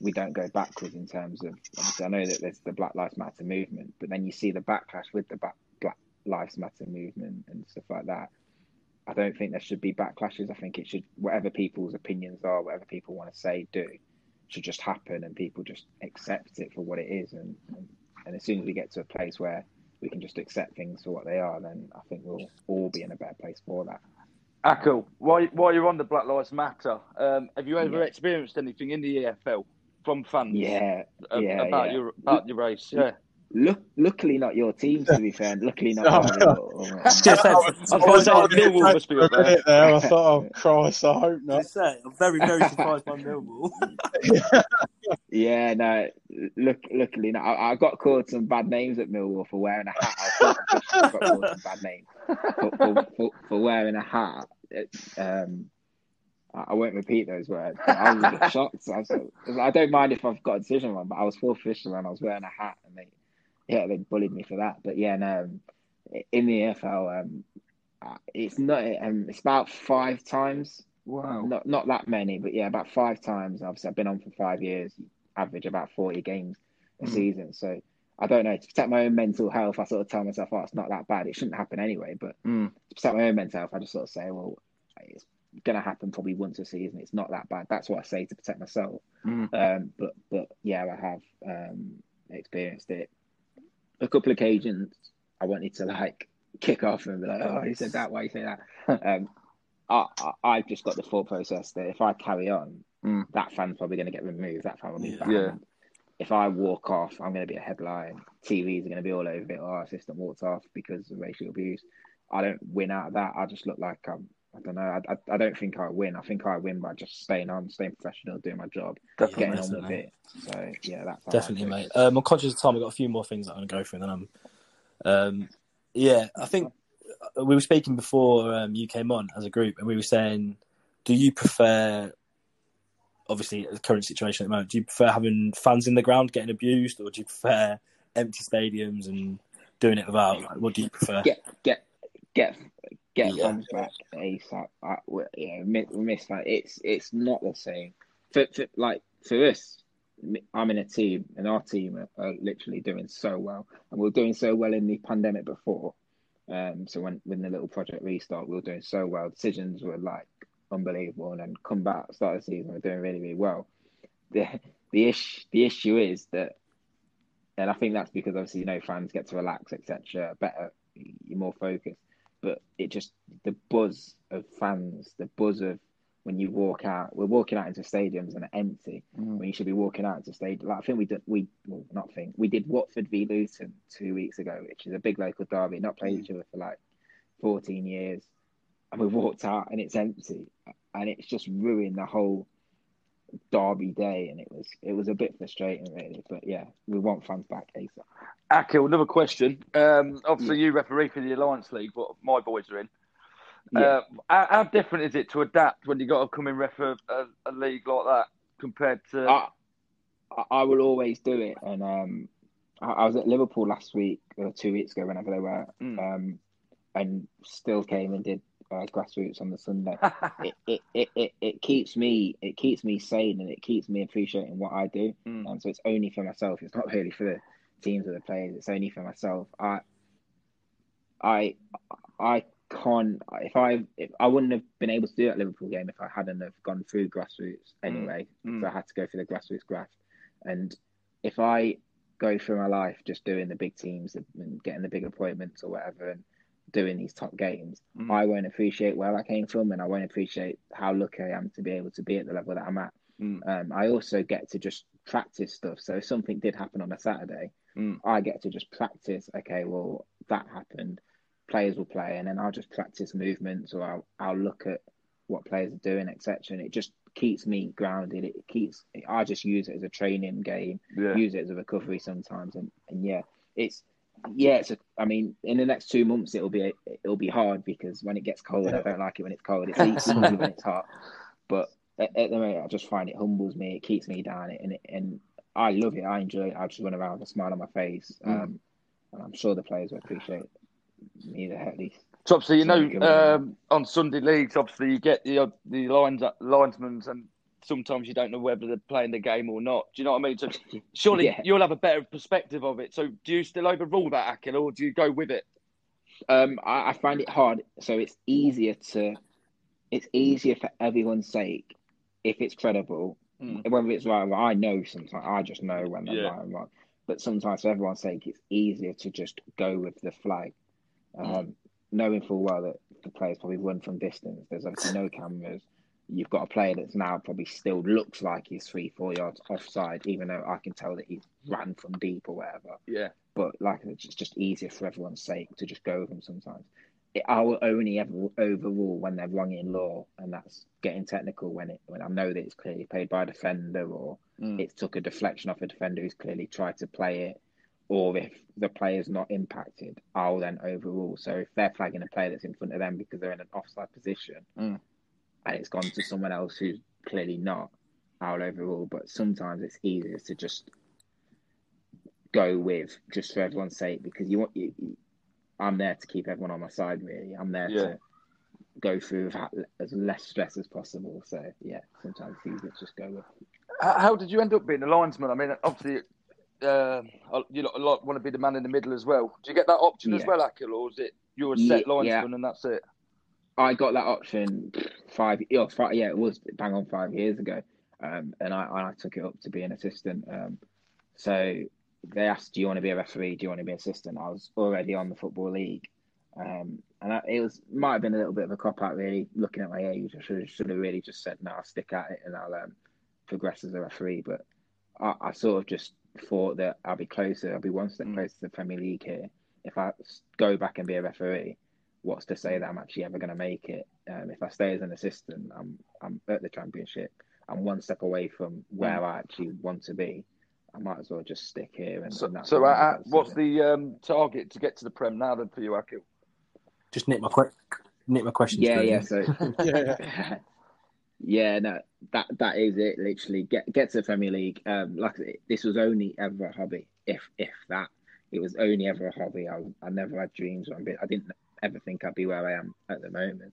we don't go backwards in terms of. Obviously, I know that there's the Black Lives Matter movement, but then you see the backlash with the Black Black Lives Matter movement and stuff like that. I don't think there should be backlashes. I think it should whatever people's opinions are, whatever people want to say, do. should just happen and people just accept it for what it is. And, and, and as soon as we get to a place where we can just accept things for what they are, then I think we'll all be in a better place for that. Akil, while, while you're on the Black Lives Matter, um, have you ever Yeah. experienced anything in the EFL from fans? Yeah, a- yeah, about yeah. your about your race. Yeah. Look, luckily not your team to be fair. Luckily not. No, mine no. or- or- I was gonna I was gonna Millwall must be up there. There, I thought, oh Christ, I hope I not. say, I'm very, very surprised by Millwall. Yeah, no. Look, luckily, no. I, I got called some bad names at Millwall for wearing a hat. I I got called some bad names for, for, for, for wearing a hat. It, um, I won't repeat those words. But I was bit shocked. I, was, I don't mind if I've got a decision wrong, but I was full official and I was wearing a hat, and they, yeah, they bullied me for that. But yeah, no. In the EFL, um, uh, it's not. Um, it's about five times Wow. not not that many, but yeah, about five times. Obviously, I've been on for five years, average about forty games a Mm. season. So I don't know. To protect my own mental health, I sort of tell myself, "Oh, it's not that bad. It shouldn't happen anyway." But Mm. to protect my own mental health, I just sort of say, "Well, it's gonna happen probably once a season. It's not that bad." That's what I say to protect myself. Mm. Um, but but yeah, I have um, experienced it. A couple of occasions, I wanted to like kick off and be like, "Oh, you said that. Why you say that?" um, I, I I've just got the thought process that if I carry on, Mm. that fan's probably going to get removed. That fan will be Yeah. banned. Yeah. If I walk off, I'm going to be a headline. TVs are going to be all over it. Oh, our assistant walked off because of racial abuse. I don't win out of that. I just look like I'm. I don't know. I, I, I don't think I win. I think I win by just staying on, staying professional, doing my job, Definitely. getting on with definitely. it. So yeah, that's how I Definitely, take mate. it. Um, I'm conscious of time. I've got a few more things that I'm going to go through, and then I'm. Um, yeah, I think uh, we were speaking before um, you came on as a group, and we were saying, do you prefer, obviously, the current situation at the moment, do you prefer having fans in the ground getting abused, or do you prefer empty stadiums and doing it without? Like, what do you prefer? Get get get get Yeah. fans back ASAP. I, we- yeah, we we miss that. It's it's not the same. For, for like for us, I'm in a team, and our team are, are literally doing so well, and we are doing so well in the pandemic before. Um, so when when the little project restart, we were doing so well. Decisions were like unbelievable, and then come back start of the season, we're doing really really well. The the issue the issue is that, and I think that's because obviously you know fans get to relax etc. Better, you're more focused. But it just the buzz of fans, the buzz of when you walk out, we're walking out into stadiums and they're empty Mm. when you should be walking out into stadium. Like I think we did, we well, not think we did Watford v Luton two weeks ago, which is a big local derby. Not played each other for like fourteen years, and we walked out and it's empty, and it's just ruined the whole derby day. And it was it was a bit frustrating, really. But yeah, we want fans back ASAP. Akil, another question. Um, obviously, you referee for the Alliance League, but my boys are in. Yeah. Uh, how, how different is it to adapt when you got to come in ref a, a, a league like that compared to? I, I- I will always do it. And um, I, I was at Liverpool last week or two weeks ago, whenever they were, Mm. um, and still came and did uh, grassroots on the Sunday. it, it, it, it, it keeps me it keeps me sane and it keeps me appreciating what I do. Mm. And so it's only for myself. It's not really for the teams or the players. It's only for myself. I I I can't if I if I wouldn't have been able to do that Liverpool game if I hadn't have gone through grassroots anyway. Mm. So I had to go through the grassroots graft. And if I go through my life just doing the big teams and getting the big appointments or whatever and doing these top games, Mm. I won't appreciate where I came from and I won't appreciate how lucky I am to be able to be at the level that I'm at. Mm. Um, I also get to just practice stuff. So if something did happen on a Saturday, Mm. I get to just practice. Okay, well that happened. Players will play, and then I'll just practice movements, or I'll I'll look at what players are doing, etc. And it just keeps me grounded. It keeps. I just use it as a training game. Yeah. Use it as a recovery sometimes, and and yeah, it's yeah. It's a. I mean, in the next two months, it'll be it'll be hard because when it gets cold, I don't like it when it's cold. It's easy when it's hot, but at, at the moment, I just find it humbles me. It keeps me down, and it, and I love it. I enjoy it. I just run around with a smile on my face, Mm. um, and I'm sure the players will appreciate me at least. So obviously, you know, um, on Sunday leagues, obviously you get the the lines linesmen, and sometimes you don't know whether they're playing the game or not. Do you know what I mean? So surely Yeah. you'll have a better perspective of it. So do you still overrule that, Akil, or do you go with it? Um, I, I find it hard. So it's easier to, it's easier for everyone's sake if it's credible Mm. Whether it's right or wrong, I know sometimes. I just know when they're Yeah. right and wrong. But sometimes, for everyone's sake, it's easier to just go with the flag, um, knowing full well that the players probably run from distance. There's obviously no cameras. You've got a player that's now probably still looks like he's three, four yards offside, even though I can tell that he ran from deep or whatever. Yeah. But like it's just, easier for everyone's sake to just go with them sometimes. It, I will only ever overrule when they're wrong in law, and that's getting technical when it when I know that it's clearly played by a defender or Mm. it took a deflection off a defender who's clearly tried to play it, or if the player's not impacted, I'll then overrule. So if they're flagging a player that's in front of them because they're in an offside position, Mm. And it's gone to someone else who's clearly not, I'll overrule. But sometimes it's easier to just go with just for everyone's sake because you want you, you- I'm there to keep everyone on my side. Really, I'm there Yeah. to go through without as less stress as possible. So yeah, sometimes it's easier to just go with. How, how did you end up being a linesman? I mean, obviously, uh, you lot, a lot want to be the man in the middle as well. Do you get that option as well, Akil, or is it you're a Yeah, set linesman yeah. and that's it? I got that option five, yeah, five, yeah, it was bang on five years ago, um, and I I took it up to be an assistant. Um, so they asked, "Do you want to be a referee? Do you want to be an assistant?" I was already on the football league, um, and I, it was might have been a little bit of a cop out, really, looking at my age. I should should have really just said, "No, I'll stick at it and I'll um, progress as a referee." But I, I sort of just thought that I'll be closer, I'll be one step closer to the Premier League here if I go back and be a referee what's to say that I'm actually ever going to make it? Um, if I stay as an assistant, I'm I'm at the championship. I'm one step away from where I actually want to be. I might as well just stick here. And, So, and that's so what uh, I'm uh, about to what's do. the um, target to get to the Prem now then for you, Akil? Just nick my que- nick my questions. Yeah, yeah. So Yeah. yeah, no, that that is it. Literally, get get to the Premier League. Um, like this was only ever a hobby, if if that. It was only ever a hobby. I I never had dreams. Or ambi- I didn't ever think I'd be where I am at the moment.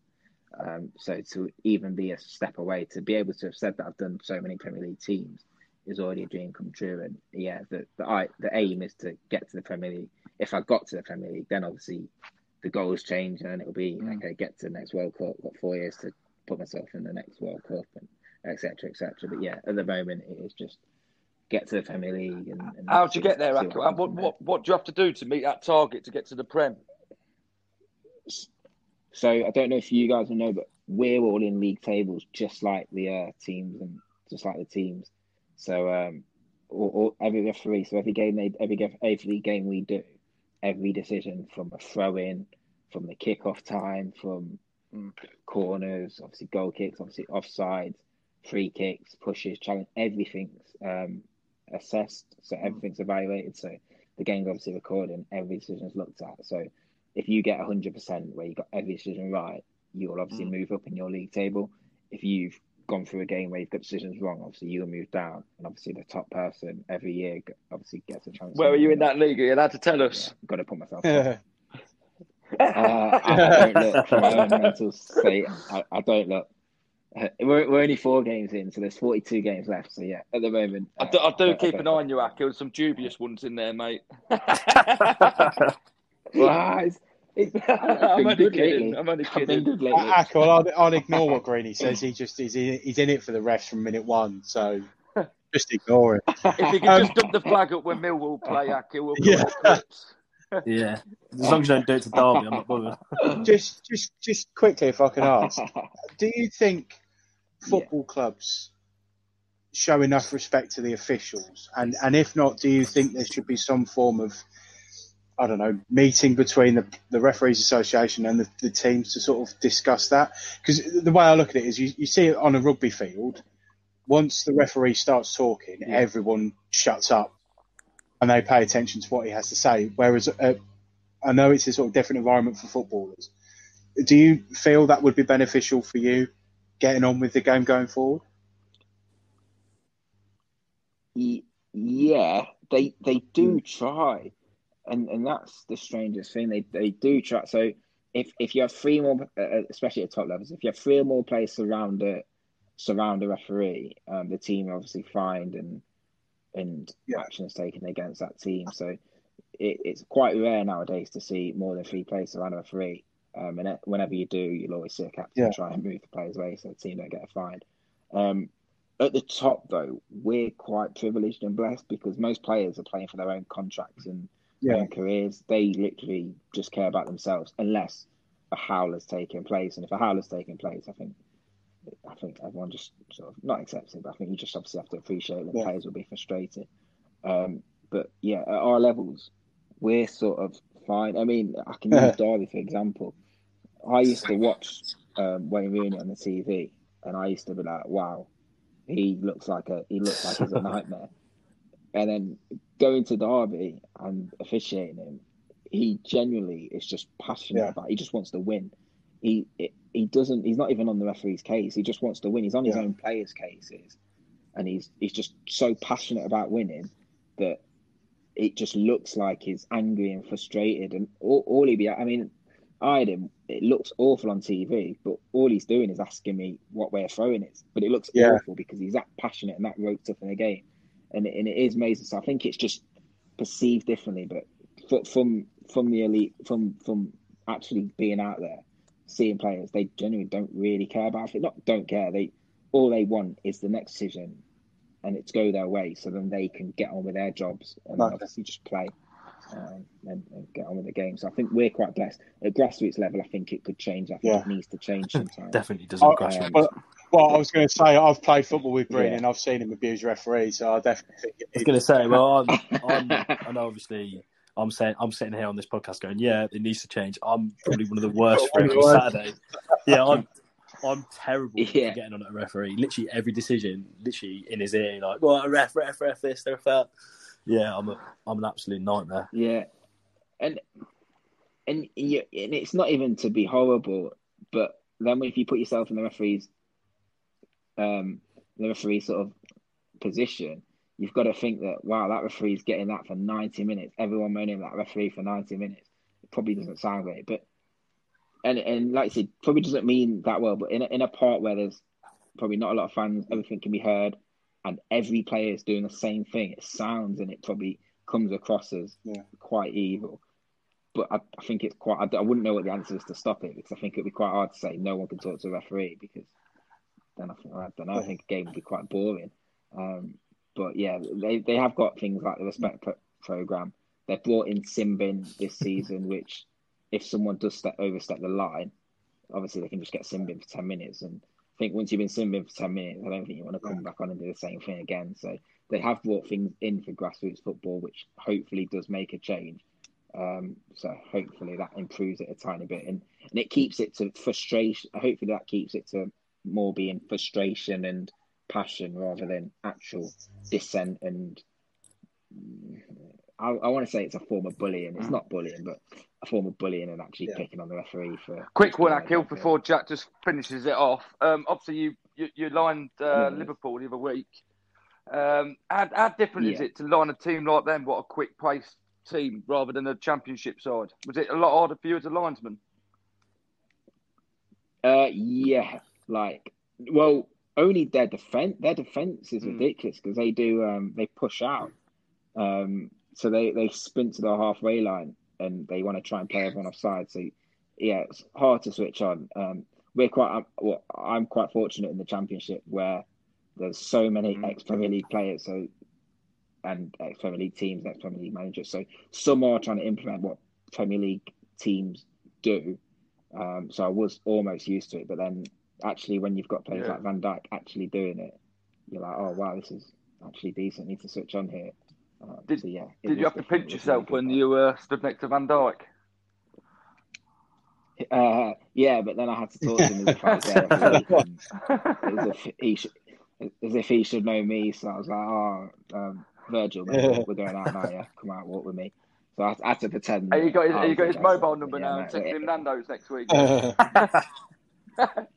Um, so to even be a step away, to be able to have said that I've done so many Premier League teams, is already a dream come true. And yeah, the the I, the aim is to get to the Premier League. If I got to the Premier League, then obviously the goals change and it'll be okay. Get to the next World Cup. Got four years to put myself in the next World Cup and etc. etc. But yeah, at the moment it is just get to the Premier League. And, and How'd you get there, What, what, what do you have to do to meet that target to get to the Prem? So I don't know if you guys will know, but we're all in league tables, just like the uh, teams and just like the teams. So um, or, or every referee, so every game they every every game we do, every decision from a throw in, from the kickoff time, from Mm. corners, obviously goal kicks, obviously offsides, free kicks, pushes, challenge, everything's um, assessed. So everything's evaluated. So the game's obviously recorded and every decision is looked at. So if you get 100% where you got every decision right, you'll obviously move up in your league table. If you've gone through a game where you've got decisions wrong, obviously you'll move down. And obviously the top person every year obviously gets a chance. Where to are you in that league? Are you allowed to tell us? Yeah, us? got to put myself. up. Uh, I, I don't look from my own mental state. I, I don't look. Uh, We're, we're only four games in, so there's 42 games left. So yeah, at the moment, I uh, do, I do don't- keep don't an eye on look. you, Akil. Some dubious ones in there, mate. Well, it's, it's, I've I'm been only good kidding. lately. I'm only I've been kidding. good lately. Akil, I'll, I'll ignore what Greeny says. He just he's in, he's in it for the refs from minute one, so just ignore it. If you can Um, just dump the flag up when Millwall play, Akil, we'll Yeah. call it quits. Yeah. As long as you don't do it to Derby, I'm not bothered. Just just just quickly, if I can ask, do you think football clubs show enough respect to the officials? And and if not, do you think there should be some form of I don't know meeting between the, the referees association and the, the teams to sort of discuss that? Because the way I look at it is, you, you see it on a rugby field. Once the referee starts talking, everyone shuts up and they pay attention to what he has to say. Whereas uh, I know it's a sort of different environment for footballers. Do you feel that would be beneficial for you getting on with the game going forward? Yeah, they they do try, and and that's the strangest thing. They they do try. So if if you have three more, uh, especially at top levels, if you have three or more players surround a surround a referee, um, the team are obviously fined and and Yeah. actions taken against that team. So it, it's quite rare nowadays to see more than three players surround a referee. Um, and whenever you do, you'll always see a captain Yeah. try and move the players away so the team don't get a fine. Um, at the top though, we're quite privileged and blessed because most players are playing for their own contracts and Yeah. careers. They literally just care about themselves, unless a howl howler's taking place. And if a howl howler's taking place, I think I think everyone just sort of not accepts it, but I think you just obviously have to appreciate that Yeah. players will be frustrated. Um, but yeah, at our levels, we're sort of fine. I mean, I can use Derby for example. I used to watch um, Wayne Rooney on the TV, and I used to be like, "Wow, he looks like a he looks like he's a nightmare." And then going to Derby and officiating him, he genuinely is just passionate Yeah. about. He just wants to win. He he doesn't. He's not even on the referee's case. He just wants to win. He's on his Yeah. own players' cases, and he's he's just so passionate about winning that it just looks like he's angry and frustrated. And all, all he be, I mean, I had him. It looks awful on TV, but all he's doing is asking me what way of throwing is. But it looks Yeah. awful because he's that passionate and that roped up in the game, and it, and it is amazing. So I think it's just perceived differently. But from from the elite, from from actually being out there, seeing players, they genuinely don't really care about it. Not don't care. They all they want is the next decision, and it's go their way, so then they can get on with their jobs and Okay. obviously just play um, and, and get on with the game. So I think we're quite blessed at grassroots level. I think it could change. I think Yeah. it needs to change sometimes. Definitely doesn't. on grassroots. Well, well, I was going to say I've played football with Breen Yeah. and I've seen him abuse referees, so I definitely think I was going to say, well, I'm, I'm, I know obviously I'm saying I'm sitting here on this podcast going, yeah, it needs to change. I'm probably one of the worst One of on. Saturday. Yeah, I'm I'm terrible Yeah. getting on at a referee. Literally every decision, literally in his ear, like, well, a ref, ref, ref, this, ref that. Yeah, I'm a, I'm an absolute nightmare. Yeah, and and you, and it's not even to be horrible, but then if you put yourself in the referee's um the referee sort of position, you've got to think that wow, that referee's getting that for ninety minutes. Everyone moaning at that referee for ninety minutes. It probably doesn't sound great, but and and like I said, probably doesn't mean that well. But in a, in a part where there's probably not a lot of fans, everything can be heard, and every player is doing the same thing. It sounds and it probably comes across as Yeah. quite evil. But I, I think it's quite. I, I wouldn't know what the answer is to stop it because I think it'd be quite hard to say no one can talk to a referee because then I think I don't know. I think a game would be quite boring. Um, but yeah, they they have got things like the respect pro- program. They've brought in sin bin this season, which if someone does step overstep the line, obviously they can just get sin bin for ten minutes. And I think once you've been sin bin for ten minutes, I don't think you want to come back on and do the same thing again. So they have brought things in for grassroots football, which hopefully does make a change. Um, so hopefully that improves it a tiny bit, and and it keeps it to frustration. Hopefully that keeps it to more being frustration and passion rather than actual dissent and. I, I want to say it's a form of bullying. It's not bullying, but a form of bullying and actually Yeah. picking on the referee for. Quick one, Yeah, Akil, yeah. before Jack just finishes it off. Um, obviously, you you, you lined uh, Mhm. Liverpool the other week. Um, how, how different is it to line a team like them? What a quick pace team rather than a championship side. Was it a lot harder for you as a linesman? Uh, yeah, like, well, only their defense. Their defense is Mm. ridiculous because they do. Um, they push out. Um, so they they sprint to the halfway line and they want to try and play everyone offside. So yeah, it's hard to switch on. Um, we're quite. I'm- Well, I'm quite fortunate in the championship where there's so many Mm. ex Premier League players. So and ex Premier League teams, ex Premier League managers. So some are trying to implement what Premier League teams do. Um, so I was almost used to it, but then actually, when you've got players Yeah. like Van Dijk actually doing it, you're like, oh wow, this is actually decent. Need to switch on here. Um, Did- so, yeah, Did you have to pinch yourself really when fun. you uh, stood next to Van Dijk? Uh, yeah, but then I had to talk to him as if I was there every week, and as if he should, as if he should know me. So I was like, oh, um, Virgil, mate, we're going out now. Yeah, come out, walk with me. So I, I had to pretend. Have you got his, you got his mobile number yeah, now no, and text him Nando's next week?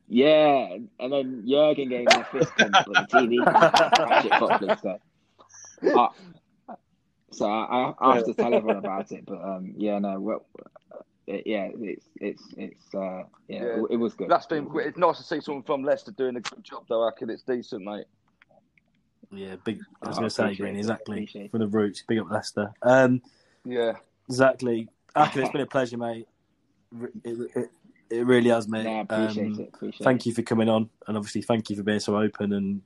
Yeah, and then Jurgen gave me a fist pump, but the TV can't it properly. So, I, so I, I have to tell everyone about it. But um, yeah, no, well, it, yeah, it's it's it's uh, yeah, Yeah. It, it was good. That's been was good. it's nice to see someone from Leicester doing a good job though, Akil. It's decent, mate. Yeah, big. I was Oh, going to say, Green, exactly. appreciate it. From the roots, big up Leicester. Um, Yeah. exactly. Akil, it's been a pleasure, mate. Re- It, it, it really has, mate. No, I appreciate Um, it. Appreciate Thank it. you for coming on, and obviously, thank you for being so open and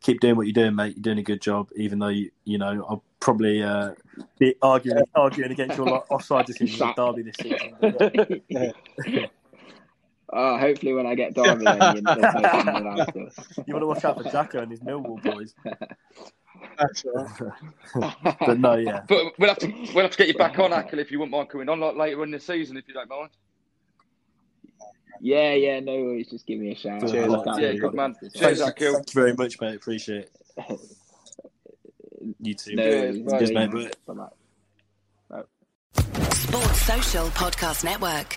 keep doing what you're doing, mate. You're doing a good job, even though you, you know I'll probably uh, be arguing arguing against your like, offside decision with Derby this season. But, yeah. Uh, hopefully, when I get Derby, then you, there's no coming out still. you want to watch out for Jacko and his Millwall boys. That's right. But no, yeah, But we'll have to we'll have to get you back on, Akil, if you wouldn't mind coming on like later in the season, if you don't mind. Yeah, yeah, no worries. Just give me a shout. Cheers. Look out Yeah, good man. Cheers, thank, thank you very much, mate. Appreciate it. You too. No Cheers, worries. Cheers, mate. Bye-bye. Sports Social Podcast Network.